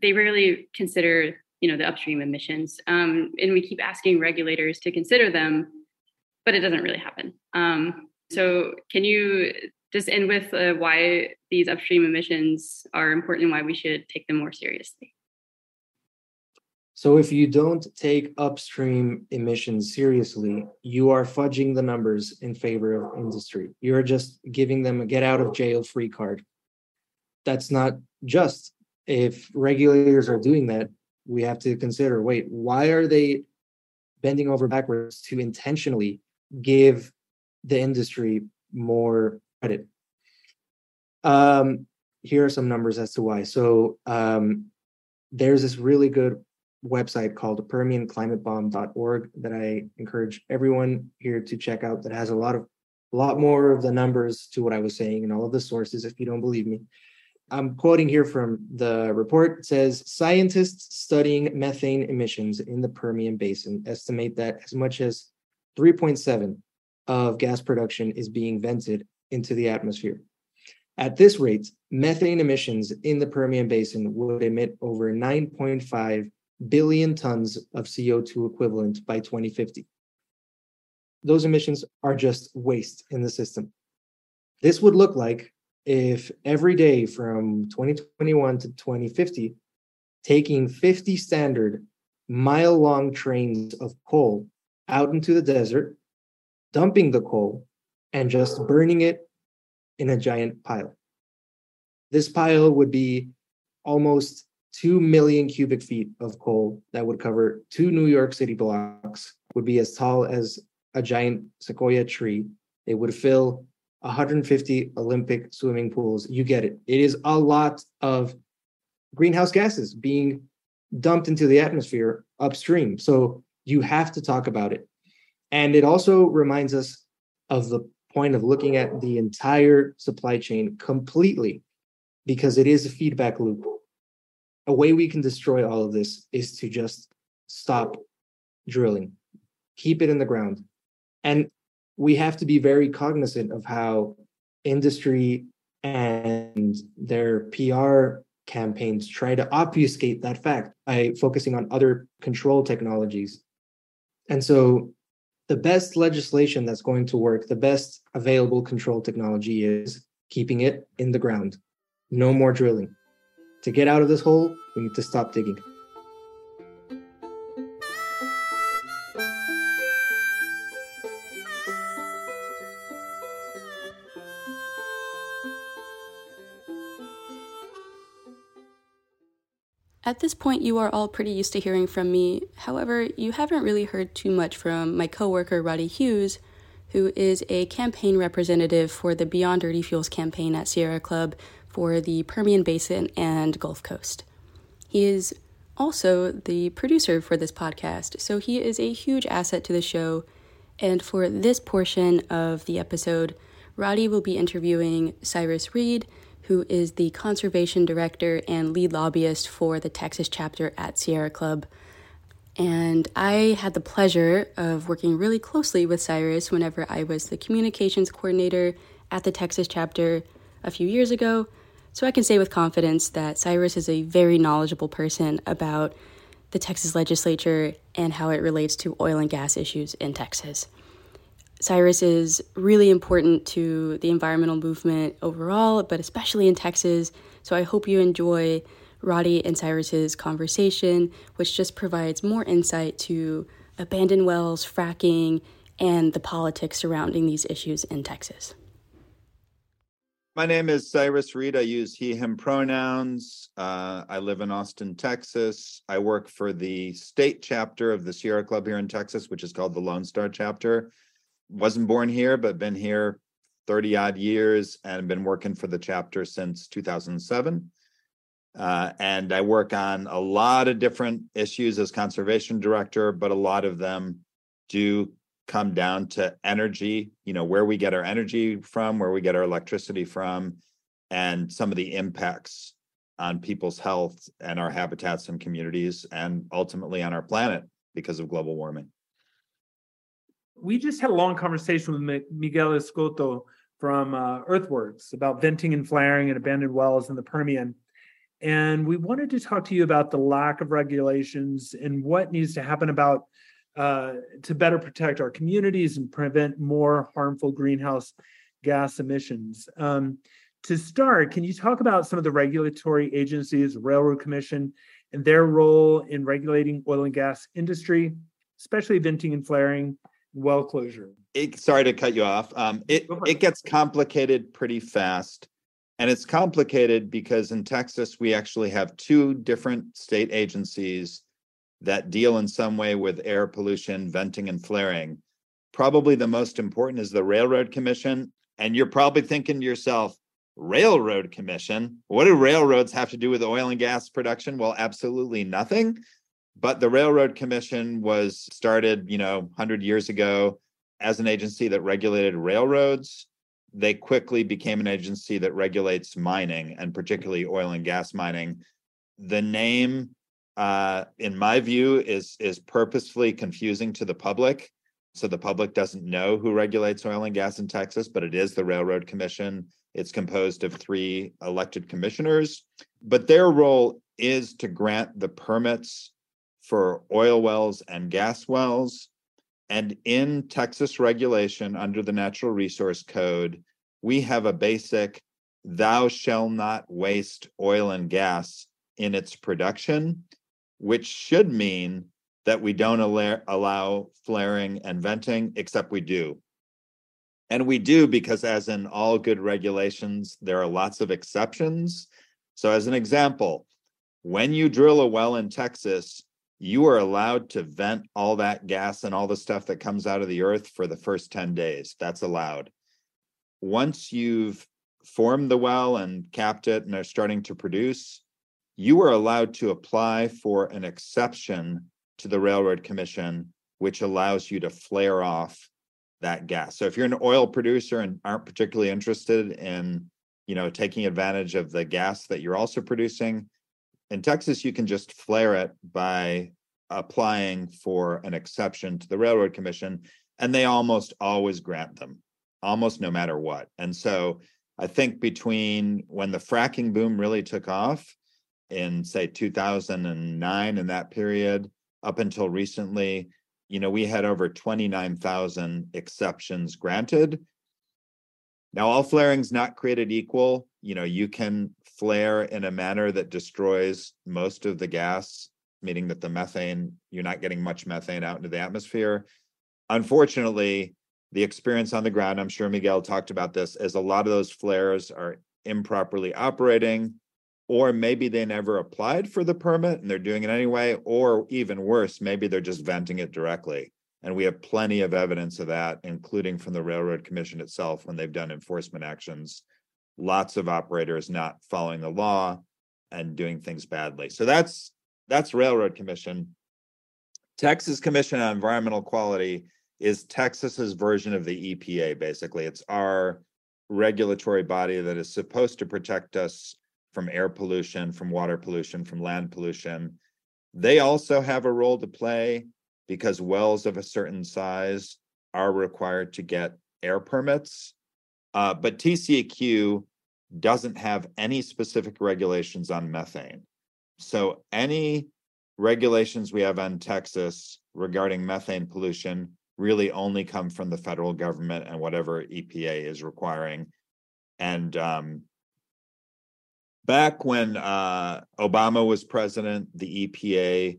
they rarely consider, you know, the upstream emissions. Um, and we keep asking regulators to consider them, but it doesn't really happen. Um, so, can you just end with uh, why these upstream emissions are important and why we should take them more seriously? So, if you don't take upstream emissions seriously, you are fudging the numbers in favor of industry. You're just giving them a get out of jail free card. That's not just. If regulators are doing that, we have to consider wait, why are they bending over backwards to intentionally give the industry more credit. Um, here are some numbers as to why. So um, there's this really good website called permianclimatebomb.org that I encourage everyone here to check out that has a lot of a lot more of the numbers to what I was saying and all of the sources if you don't believe me. I'm quoting here from the report. It says scientists studying methane emissions in the Permian Basin estimate that as much as 3.7 of gas production is being vented into the atmosphere. At this rate, methane emissions in the Permian Basin would emit over 9.5 billion tons of CO2 equivalent by 2050. Those emissions are just waste in the system. This would look like if every day from 2021 to 2050, taking 50 standard mile long trains of coal out into the desert dumping the coal and just burning it in a giant pile. This pile would be almost 2 million cubic feet of coal that would cover two New York City blocks, would be as tall as a giant sequoia tree. It would fill 150 Olympic swimming pools. You get it. It is a lot of greenhouse gases being dumped into the atmosphere upstream. So you have to talk about it. And it also reminds us of the point of looking at the entire supply chain completely because it is a feedback loop. A way we can destroy all of this is to just stop drilling, keep it in the ground. And we have to be very cognizant of how industry and their PR campaigns try to obfuscate that fact by focusing on other control technologies. And so the best legislation that's going to work, the best available control technology is keeping it in the ground. No more drilling. To get out of this hole, we need to stop digging. At this point, you are all pretty used to hearing from me. However, you haven't really heard too much from my coworker, Roddy Hughes, who is a campaign representative for the Beyond Dirty Fuels campaign at Sierra Club for the Permian Basin and Gulf Coast. He is also the producer for this podcast, so he is a huge asset to the show. And for this portion of the episode, Roddy will be interviewing Cyrus Reed, who is the conservation director and lead lobbyist for the Texas chapter at Sierra Club. And I had the pleasure of working really closely with Cyrus whenever I was the communications coordinator at the Texas chapter a few years ago. So I can say with confidence that Cyrus is a very knowledgeable person about the Texas legislature and how it relates to oil and gas issues in Texas. Cyrus is really important to the environmental movement overall, but especially in Texas. So I hope you enjoy Roddy and Cyrus's conversation, which just provides more insight to abandoned wells, fracking, and the politics surrounding these issues in Texas. My name is Cyrus Reed. I use he, him pronouns. Uh, I live in Austin, Texas. I work for the state chapter of the Sierra Club here in Texas, which is called the Lone Star chapter wasn't born here, but been here 30 odd years and been working for the chapter since 2007. Uh, and I work on a lot of different issues as conservation director, but a lot of them do come down to energy, you know, where we get our energy from, where we get our electricity from, and some of the impacts on people's health and our habitats and communities, and ultimately on our planet because of global warming we just had a long conversation with Miguel Escoto from uh, Earthworks about venting and flaring and abandoned wells in the Permian. And we wanted to talk to you about the lack of regulations and what needs to happen about uh, to better protect our communities and prevent more harmful greenhouse gas emissions. Um, to start, can you talk about some of the regulatory agencies, Railroad Commission, and their role in regulating oil and gas industry, especially venting and flaring, well closure. It, sorry to cut you off. Um, it it gets complicated pretty fast, and it's complicated because in Texas we actually have two different state agencies that deal in some way with air pollution, venting, and flaring. Probably the most important is the Railroad Commission, and you're probably thinking to yourself, Railroad Commission. What do railroads have to do with oil and gas production? Well, absolutely nothing. But the Railroad Commission was started, you know, 100 years ago as an agency that regulated railroads. They quickly became an agency that regulates mining and particularly oil and gas mining. The name, uh, in my view, is is purposefully confusing to the public. So the public doesn't know who regulates oil and gas in Texas, but it is the Railroad Commission. It's composed of three elected commissioners, but their role is to grant the permits for oil wells and gas wells. And in Texas regulation under the Natural Resource Code, we have a basic thou shall not waste oil and gas in its production, which should mean that we don't allow flaring and venting, except we do. And we do because, as in all good regulations, there are lots of exceptions. So, as an example, when you drill a well in Texas, you are allowed to vent all that gas and all the stuff that comes out of the earth for the first 10 days. That's allowed. Once you've formed the well and capped it and are starting to produce, you are allowed to apply for an exception to the Railroad Commission, which allows you to flare off that gas. So if you're an oil producer and aren't particularly interested in, you know, taking advantage of the gas that you're also producing, in Texas, you can just flare it by applying for an exception to the Railroad Commission, and they almost always grant them, almost no matter what. And so I think between when the fracking boom really took off in, say, 2009 in that period, up until recently, you know, we had over 29,000 exceptions granted. Now, all flaring's not created equal. You know, you can flare in a manner that destroys most of the gas, meaning that the methane, you're not getting much methane out into the atmosphere. Unfortunately, the experience on the ground, I'm sure Miguel talked about this, is a lot of those flares are improperly operating or maybe they never applied for the permit and they're doing it anyway, or even worse, maybe they're just venting it directly. And we have plenty of evidence of that, including from the Railroad Commission itself when they've done enforcement actions. Lots of operators not following the law and doing things badly. So that's that's Railroad Commission. Texas Commission on Environmental Quality is Texas's version of the EPA, basically. It's our regulatory body that is supposed to protect us from air pollution, from water pollution, from land pollution. They also have a role to play because wells of a certain size are required to get air permits. Uh, but TCEQ doesn't have any specific regulations on methane. So any regulations we have on Texas regarding methane pollution really only come from the federal government and whatever EPA is requiring. And um, back when uh, Obama was president, the EPA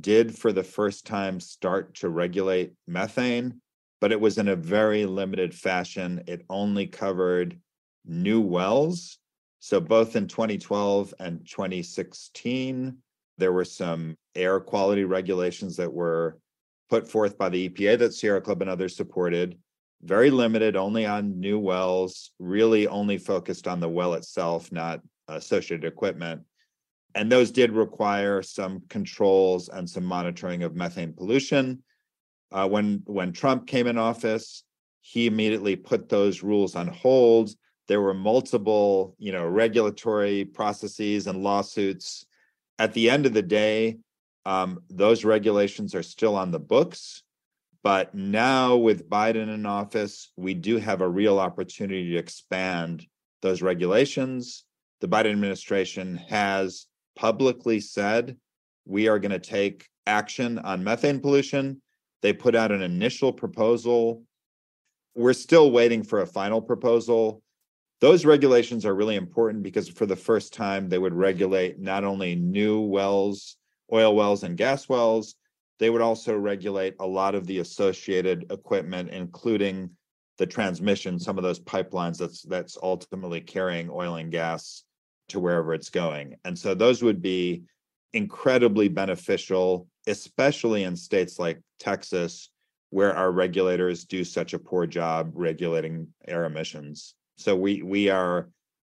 did for the first time start to regulate methane, but it was in a very limited fashion. It only covered new wells. So both in 2012 and 2016, there were some air quality regulations that were put forth by the EPA that Sierra Club and others supported. Very limited, only on new wells, really only focused on the well itself, not associated equipment. And those did require some controls and some monitoring of methane pollution. Uh, when when Trump came in office, he immediately put those rules on hold. There were multiple, you know, regulatory processes and lawsuits. At the end of the day, um, those regulations are still on the books. But now, with Biden in office, we do have a real opportunity to expand those regulations the Biden administration has publicly said we are going to take action on methane pollution. They put out an initial proposal. We're still waiting for a final proposal. Those regulations are really important because for the first time, they would regulate not only new wells, oil wells, and gas wells, they would also regulate a lot of the associated equipment, including the transmission, some of those pipelines that's that's ultimately carrying oil and gas to wherever it's going. And so those would be incredibly beneficial, especially in states like Texas, where our regulators do such a poor job regulating air emissions. So we we are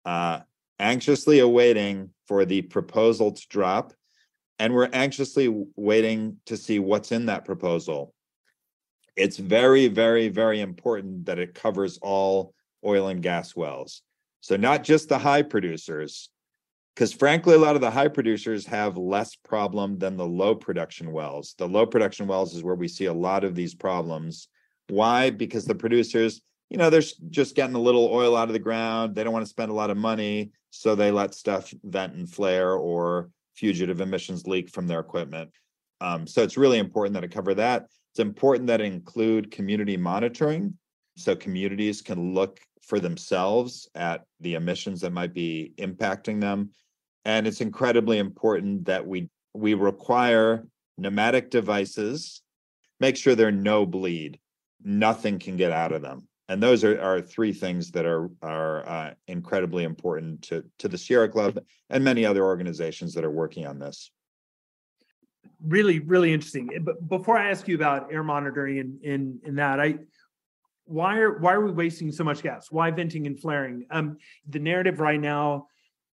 uh, anxiously awaiting for the proposal to drop, and we're anxiously waiting to see what's in that proposal. It's very, very, very important that it covers all oil and gas wells. So not just the high producers, because frankly, a lot of the high producers have less problem than the low production wells. The low production wells is where we see a lot of these problems. Why? Because the producers, you know, they're just getting a little oil out of the ground. They don't want to spend a lot of money. So they let stuff vent and flare or fugitive emissions leak from their equipment. Um, so it's really important that it cover that. It's important that it include community monitoring so communities can look for themselves at the emissions that might be impacting them. And it's incredibly important that we we require pneumatic devices, make sure they're no bleed, nothing can get out of them. And those are, are three things that are are uh, incredibly important to to the Sierra Club and many other organizations that are working on this. Really, really interesting. But before I ask you about air monitoring and in, in that, I why are why are we wasting so much gas? Why venting and flaring? Um, the narrative right now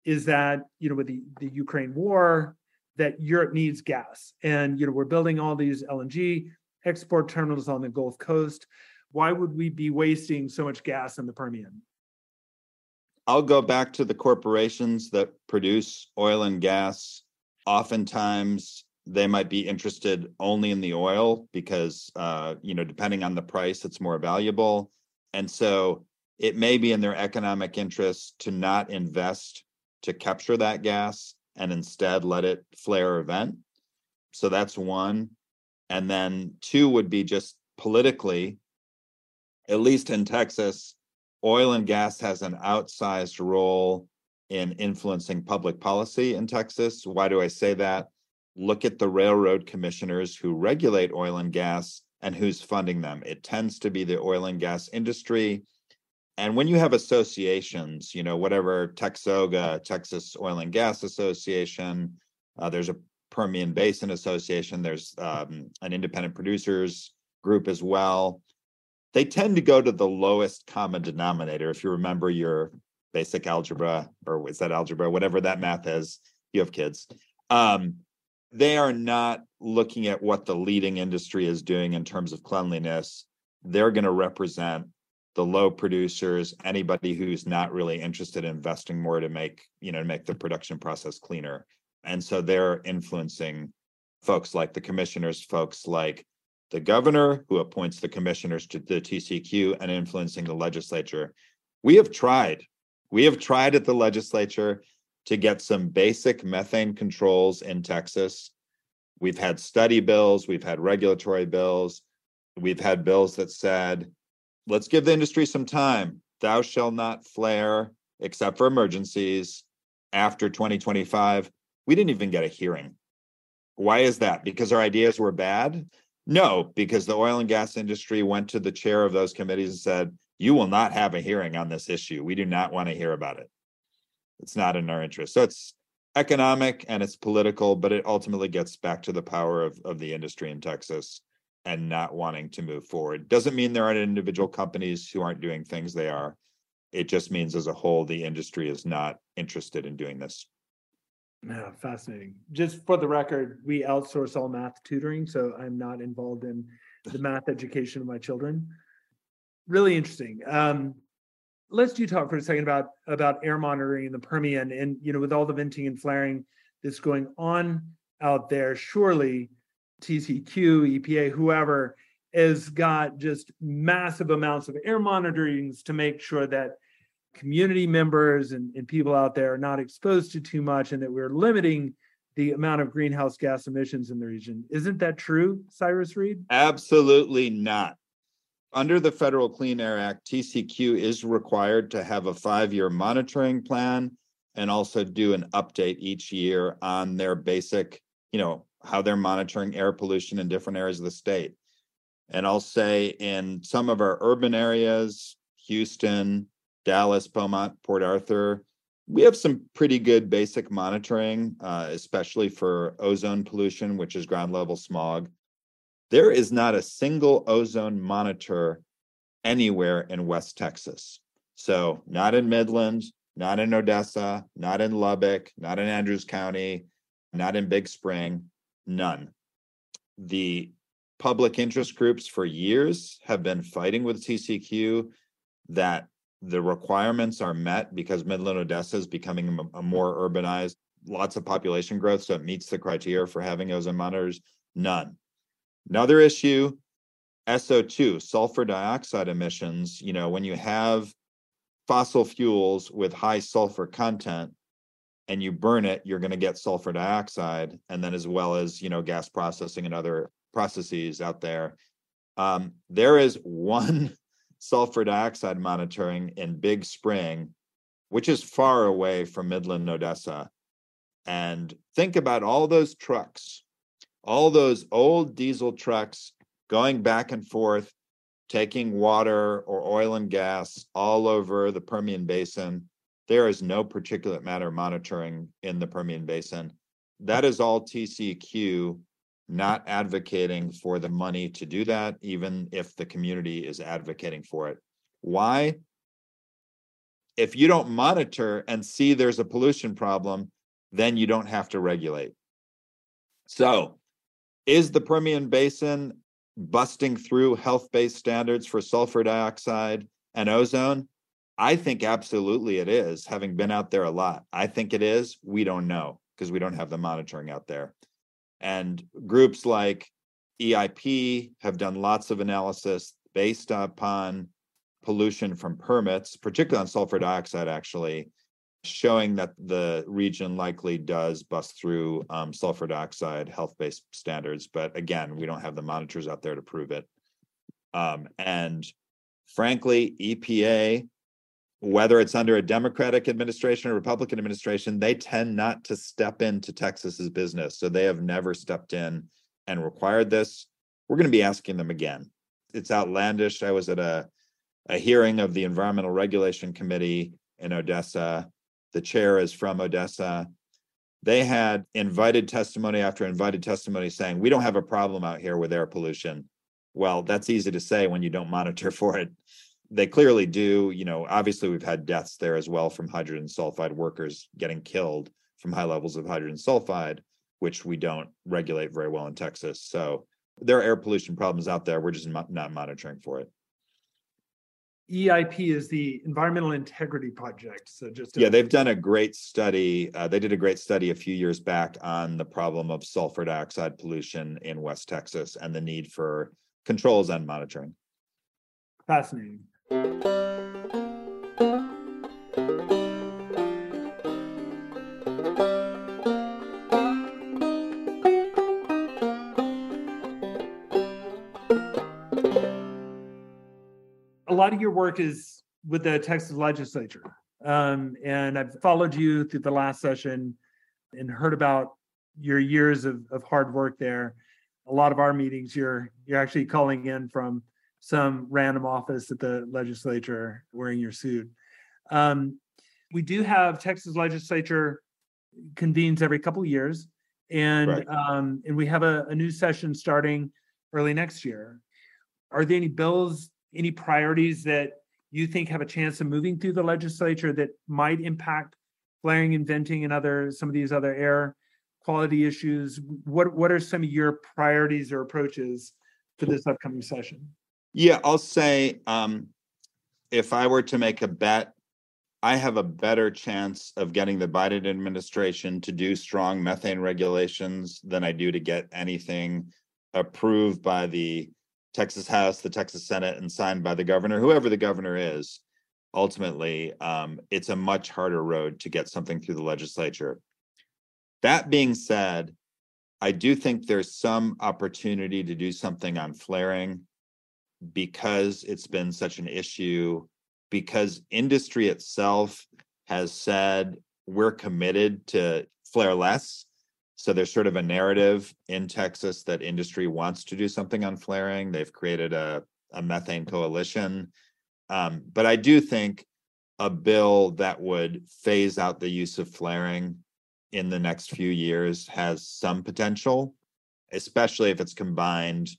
is that you know with the, the Ukraine war that Europe needs gas, and you know we're building all these LNG export terminals on the Gulf Coast. Why would we be wasting so much gas in the Permian? I'll go back to the corporations that produce oil and gas. Oftentimes, they might be interested only in the oil because uh, you know depending on the price it's more valuable and so it may be in their economic interest to not invest to capture that gas and instead let it flare or vent so that's one and then two would be just politically at least in texas oil and gas has an outsized role in influencing public policy in texas why do i say that look at the railroad commissioners who regulate oil and gas and who's funding them. It tends to be the oil and gas industry. And when you have associations, you know, whatever TXOGA, Texas Oil and Gas Association, uh, there's a Permian Basin Association, there's um, an independent producers group as well. They tend to go to the lowest common denominator. If you remember your basic algebra, or is that algebra, whatever that math is, you have kids. Um, they are not looking at what the leading industry is doing in terms of cleanliness. They're going to represent the low producers, anybody who's not really interested in investing more to make, you know, make the production process cleaner. And so they're influencing folks like the commissioners, folks like the governor who appoints the commissioners to the TCEQ, and influencing the legislature. We have tried. We have tried at the legislature to get some basic methane controls in Texas. We've had study bills, we've had regulatory bills, we've had bills that said, let's give the industry some time. Thou shall not flare except for emergencies after 2025. We didn't even get a hearing. Why is that? Because our ideas were bad? No, because the oil and gas industry went to the chair of those committees and said, You will not have a hearing on this issue. We do not want to hear about it. It's not in our interest. So it's economic and it's political, but it ultimately gets back to the power of, of the industry in Texas and not wanting to move forward. Doesn't mean there aren't individual companies who aren't doing things they are. It just means as a whole, the industry is not interested in doing this. Yeah, fascinating. Just for the record, we outsource all math tutoring, so I'm not involved in the math education of my children. Really interesting. Um, let's do talk for a second about about air monitoring in the Permian, and you know, with all the venting and flaring that's going on out there, surely TCEQ, EPA, whoever has got just massive amounts of air monitorings to make sure that community members and, and people out there are not exposed to too much and that we're limiting the amount of greenhouse gas emissions in the region. Isn't that true, Cyrus Reed? Absolutely not. Under the Federal Clean Air Act, TCEQ is required to have a five year monitoring plan and also do an update each year on their basic, you know, how they're monitoring air pollution in different areas of the state. And I'll say in some of our urban areas, Houston, Dallas, Beaumont, Port Arthur, we have some pretty good basic monitoring, uh, especially for ozone pollution, which is ground level smog. There is not a single ozone monitor anywhere in West Texas. So, not in Midland, not in Odessa, not in Lubbock, not in Andrews County, not in Big Spring, none. The public interest groups for years have been fighting with TCEQ that the requirements are met because Midland Odessa is becoming a, more urbanized, lots of population growth, so it meets the criteria for having ozone monitors. None. Another issue, SO2, sulfur dioxide emissions. You know, when you have fossil fuels with high sulfur content and you burn it, you're going to get sulfur dioxide, and then as well as you know gas processing and other processes out there. Um, there is one sulfur dioxide monitoring in Big Spring, which is far away from Midland, Odessa. And think about all those trucks, all those old diesel trucks going back and forth, taking water or oil and gas all over the Permian Basin. There is no particulate matter monitoring in the Permian Basin. That is all TCEQ not advocating for the money to do that, even if the community is advocating for it. Why? If you don't monitor and see there's a pollution problem, then you don't have to regulate. So, is the Permian Basin busting through health based standards for sulfur dioxide and ozone? I think absolutely it is, having been out there a lot. I think it is. We don't know because we don't have the monitoring out there. And groups like EIP have done lots of analysis based upon pollution from permits, particularly on sulfur dioxide, actually, showing that the region likely does bust through um, sulfur dioxide health based standards. But again, we don't have the monitors out there to prove it. Um, and frankly, EPA whether it's under a Democratic administration or Republican administration, they tend not to step into Texas's business. So they have never stepped in and required this. We're going to be asking them again. It's outlandish. I was at a a hearing of the Environmental Regulation Committee in Odessa. The chair is from Odessa. They had invited testimony after invited testimony saying, We don't have a problem out here with air pollution. Well, that's easy to say when you don't monitor for it. They clearly do. You know, obviously, we've had deaths there as well from hydrogen sulfide workers getting killed from high levels of hydrogen sulfide, which we don't regulate very well in Texas. So there are air pollution problems out there. We're just not monitoring for it. EIP is the Environmental Integrity Project. So just yeah, they've done a great study. Uh, they did a great study a few years back on the problem of sulfur dioxide pollution in West Texas and the need for controls and monitoring. Fascinating. A lot of your work is with the Texas legislature. Um, and I've followed you through the last session and heard about your years of, of hard work there. A lot of our meetings, you're you're actually calling in from some random office at the legislature wearing your suit. Um, we do have Texas legislature convenes every couple of years, and right. um, and we have a, a new session starting early next year. Are there any bills any priorities that you think have a chance of moving through the legislature that might impact flaring and venting and other some of these other air quality issues what what are some of your priorities or approaches for this upcoming session yeah i'll say um, if i were to make a bet i have a better chance of getting the biden administration to do strong methane regulations than i do to get anything approved by the Texas House, the Texas Senate, and signed by the governor, whoever the governor is, ultimately, um, it's a much harder road to get something through the legislature. That being said, I do think there's some opportunity to do something on flaring because it's been such an issue, because industry itself has said we're committed to flare less so there's sort of a narrative in Texas that industry wants to do something on flaring. They've created a, a methane coalition. Um, but I do think a bill that would phase out the use of flaring in the next few years has some potential, especially if it's combined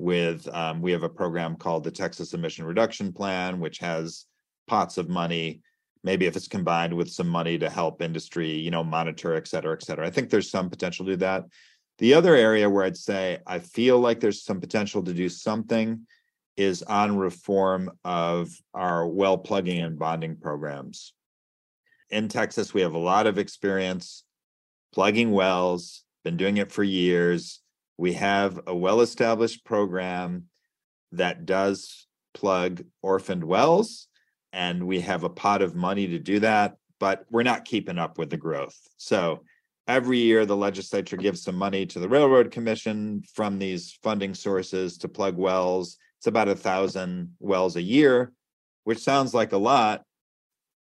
with um, we have a program called the Texas Emission Reduction Plan, which has pots of money maybe if it's combined with some money to help industry, you know, monitor, et cetera, et cetera. I think there's some potential to do that. The other area where I'd say I feel like there's some potential to do something is on reform of our well plugging and bonding programs. In Texas, we have a lot of experience plugging wells, been doing it for years. We have a well established program that does plug orphaned wells and we have a pot of money to do that, but we're not keeping up with the growth. So every year the legislature gives some money to the railroad commission from these funding sources to plug wells. It's about a thousand wells a year, which sounds like a lot,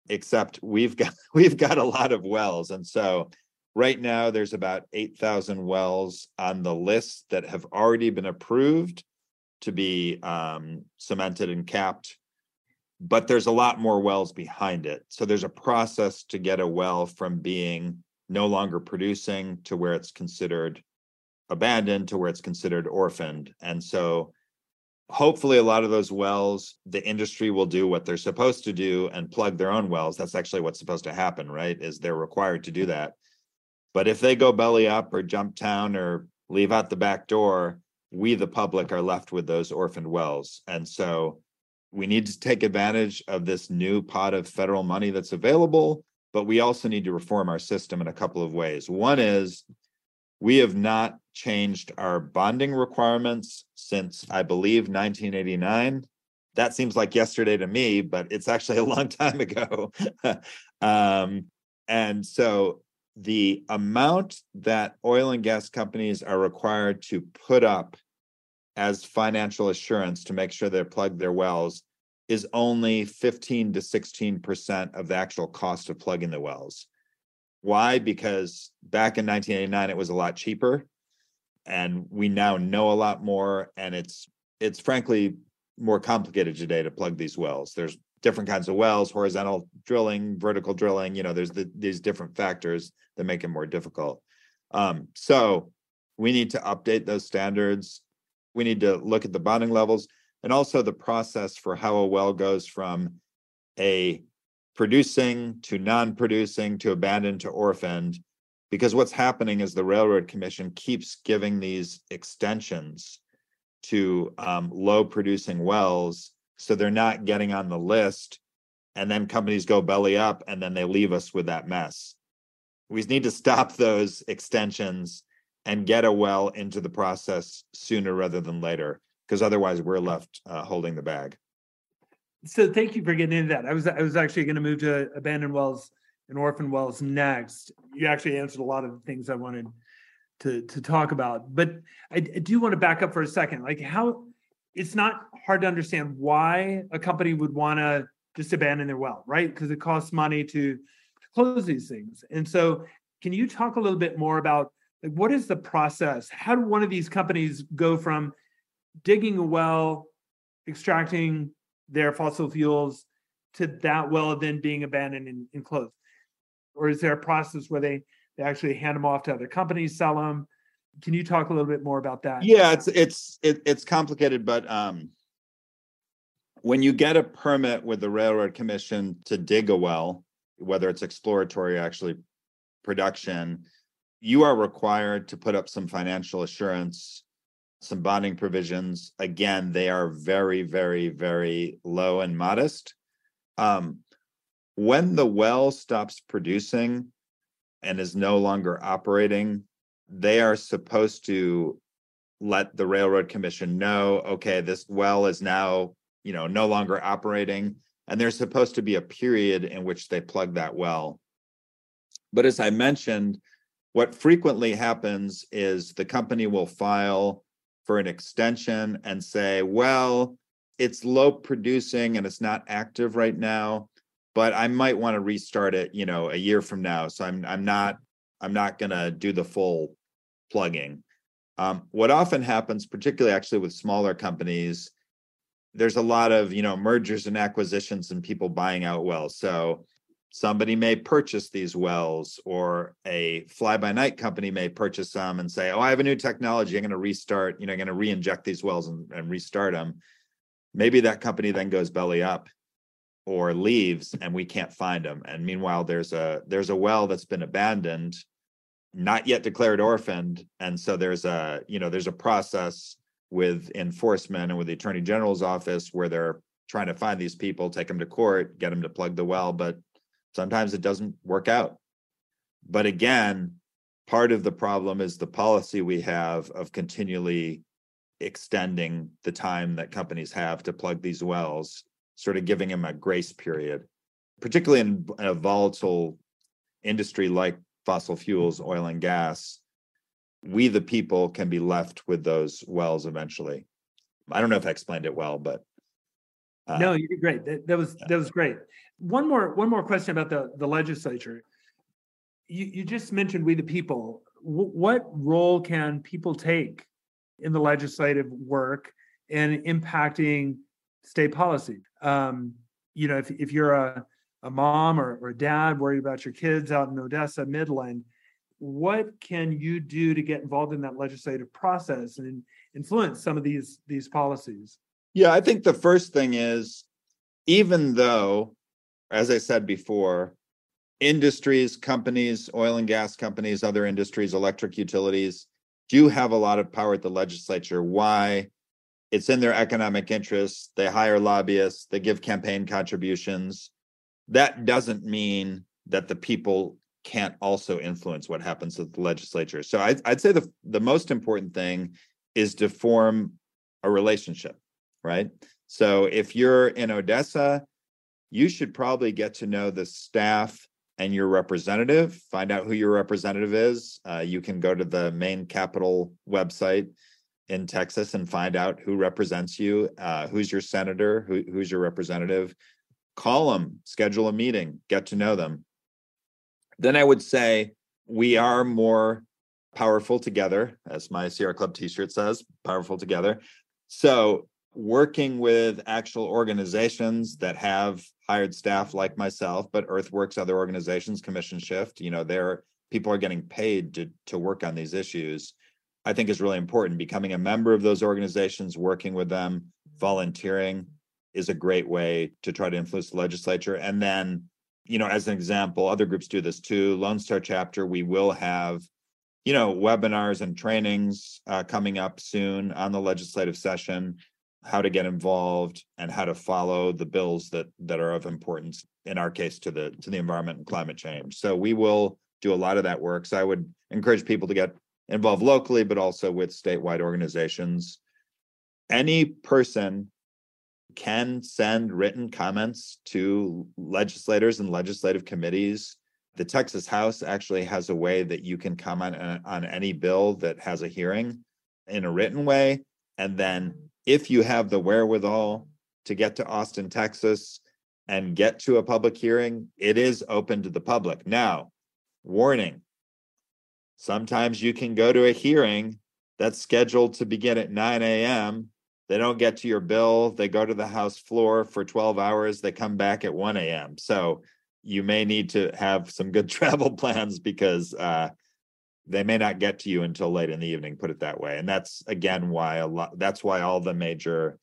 except we've got we've got a lot of wells. And so right now there's about 8,000 wells on the list that have already been approved to be um, cemented and capped but there's a lot more wells behind it. So there's a process to get a well from being no longer producing to where it's considered abandoned to where it's considered orphaned. And so hopefully a lot of those wells the industry will do what they're supposed to do and plug their own wells. That's actually what's supposed to happen, right? Is they're required to do that. But if they go belly up or jump town or leave out the back door, we the public are left with those orphaned wells. And so we need to take advantage of this new pot of federal money that's available, but we also need to reform our system in a couple of ways. One is we have not changed our bonding requirements since, I believe, 1989. That seems like yesterday to me, but it's actually a long time ago. um, and so the amount that oil and gas companies are required to put up as financial assurance to make sure they plug their wells is only 15 to 16% of the actual cost of plugging the wells. Why? Because back in 1989 it was a lot cheaper and we now know a lot more and it's it's frankly more complicated today to plug these wells. There's different kinds of wells, horizontal drilling, vertical drilling. You know, there's the, these different factors that make it more difficult. Um, so we need to update those standards. We need to look at the bonding levels and also the process for how a well goes from a producing to non-producing to abandoned to orphaned because what's happening is the railroad commission keeps giving these extensions to um, low producing wells so they're not getting on the list and then companies go belly up and then they leave us with that mess we need to stop those extensions and get a well into the process sooner rather than later because otherwise we're left uh, holding the bag so thank you for getting into that i was i was actually going to move to abandoned wells and orphan wells next you actually answered a lot of the things i wanted to to talk about. But I, I do want to back up for a second. Like how it's not hard to understand why a company would want to just abandon their well, right? Because it costs money to, to close these things. And so, can you talk a little bit more about like what is the process? How do one of these companies go from digging a well, extracting their fossil fuels, to that well then being abandoned and, and closed? Or is there a process where they they actually hand them off to other companies, sell them. Can you talk a little bit more about that? Yeah, it's it's it, it's complicated, but um, when you get a permit with the railroad commission to dig a well, whether it's exploratory or actually production, you are required to put up some financial assurance, some bonding provisions. Again, they are very, very, very low and modest. Um, when the well stops producing, and is no longer operating, they are supposed to let the railroad commission know, okay, this well is now, you know, no longer operating. And there's supposed to be a period in which they plug that well. But as I mentioned, what frequently happens is the company will file for an extension and say, well, it's low producing and it's not active right now but I might want to restart it, you know, a year from now. So I'm I'm not I'm not gonna do the full plugging. Um, what often happens, particularly actually with smaller companies, there's a lot of you know mergers and acquisitions and people buying out wells. So somebody may purchase these wells, or a fly-by-night company may purchase them and say, "Oh, I have a new technology. I'm going to restart. You know, I'm going to re-inject these wells and, and restart them." Maybe that company then goes belly up or leaves and we can't find them and meanwhile there's a there's a well that's been abandoned not yet declared orphaned and so there's a you know there's a process with enforcement and with the attorney general's office where they're trying to find these people take them to court get them to plug the well but sometimes it doesn't work out but again part of the problem is the policy we have of continually extending the time that companies have to plug these wells sort of giving them a grace period, particularly in a volatile industry like fossil fuels, oil and gas. We, the people, can be left with those wells eventually. I don't know if I explained it well, but uh, no, you did great. That, that was that was great. One more one more question about the the legislature. You you just mentioned we the people. W- what role can people take in the legislative work and impacting state policy. Um, you know, if, if you're a, a mom or, or a dad worried about your kids out in Odessa, Midland, what can you do to get involved in that legislative process and influence some of these these policies? Yeah, I think the first thing is even though, as I said before, industries, companies, oil and gas companies, other industries, electric utilities do have a lot of power at the legislature. Why? it's in their economic interests. They hire lobbyists, they give campaign contributions. That doesn't mean that the people can't also influence what happens at the legislature. So I'd, I'd say the, the most important thing is to form a relationship, right? So if you're in Odessa, you should probably get to know the staff and your representative, find out who your representative is. Uh, you can go to the main capital website in Texas and find out who represents you, uh, who's your senator, who, who's your representative. Call them, schedule a meeting, get to know them. Then I would say we are more powerful together, as my Sierra Club T-shirt says, "Powerful together." So working with actual organizations that have hired staff like myself, but Earthworks, other organizations, Commission Shift, you know, they're people are getting paid to to work on these issues. I think is really important. Becoming a member of those organizations, working with them, volunteering is a great way to try to influence the legislature. And then, you know, as an example, other groups do this too. Lone Star chapter, we will have, you know, webinars and trainings uh, coming up soon on the legislative session how to get involved and how to follow the bills that that are of importance in our case to the to the environment and climate change so we will do a lot of that work so i would encourage people to get involved locally but also with statewide organizations any person can send written comments to legislators and legislative committees the texas house actually has a way that you can comment on, on any bill that has a hearing in a written way and then if you have the wherewithal to get to Austin, Texas, and get to a public hearing, it is open to the public. Now, warning sometimes you can go to a hearing that's scheduled to begin at 9 a.m. They don't get to your bill. They go to the House floor for 12 hours. They come back at 1 a.m. So you may need to have some good travel plans because uh, they may not get to you until late in the evening put it that way and that's again why a lot that's why all the major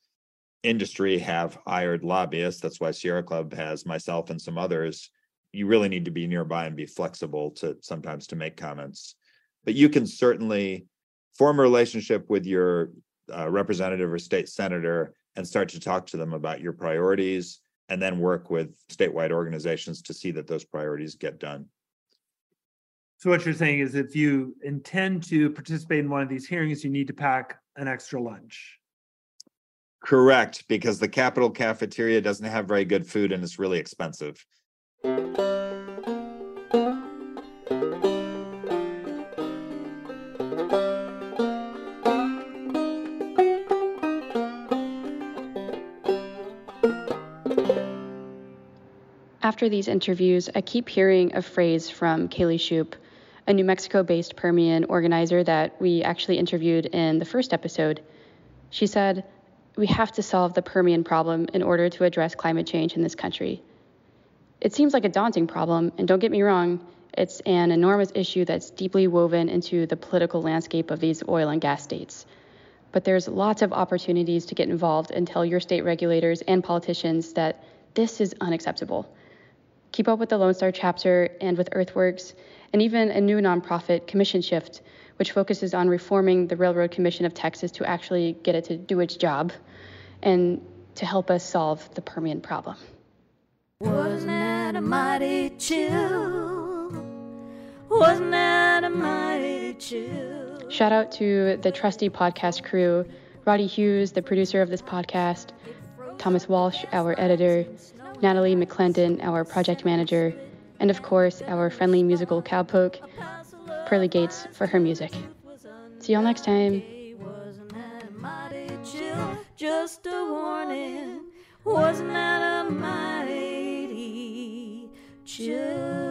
industry have hired lobbyists that's why sierra club has myself and some others you really need to be nearby and be flexible to sometimes to make comments but you can certainly form a relationship with your uh, representative or state senator and start to talk to them about your priorities and then work with statewide organizations to see that those priorities get done so what you're saying is if you intend to participate in one of these hearings, you need to pack an extra lunch. Correct, because the Capitol cafeteria doesn't have very good food and it's really expensive. After these interviews, I keep hearing a phrase from Kayley Shoup a New Mexico based Permian organizer that we actually interviewed in the first episode. She said, We have to solve the Permian problem in order to address climate change in this country. It seems like a daunting problem, and don't get me wrong, it's an enormous issue that's deeply woven into the political landscape of these oil and gas states. But there's lots of opportunities to get involved and tell your state regulators and politicians that this is unacceptable. Keep up with the Lone Star chapter and with Earthworks and even a new nonprofit, Commission Shift, which focuses on reforming the Railroad Commission of Texas to actually get it to do its job and to help us solve the Permian problem. Wasn't that a mighty chill? Wasn't that a mighty chill? Shout out to the trusty podcast crew Roddy Hughes, the producer of this podcast, Thomas Walsh, our editor, Natalie McClendon, our project manager, and of course, our friendly musical cowpoke, Pearly Gates, for her music. See y'all next time. Just a warning, wasn't that a mighty chill?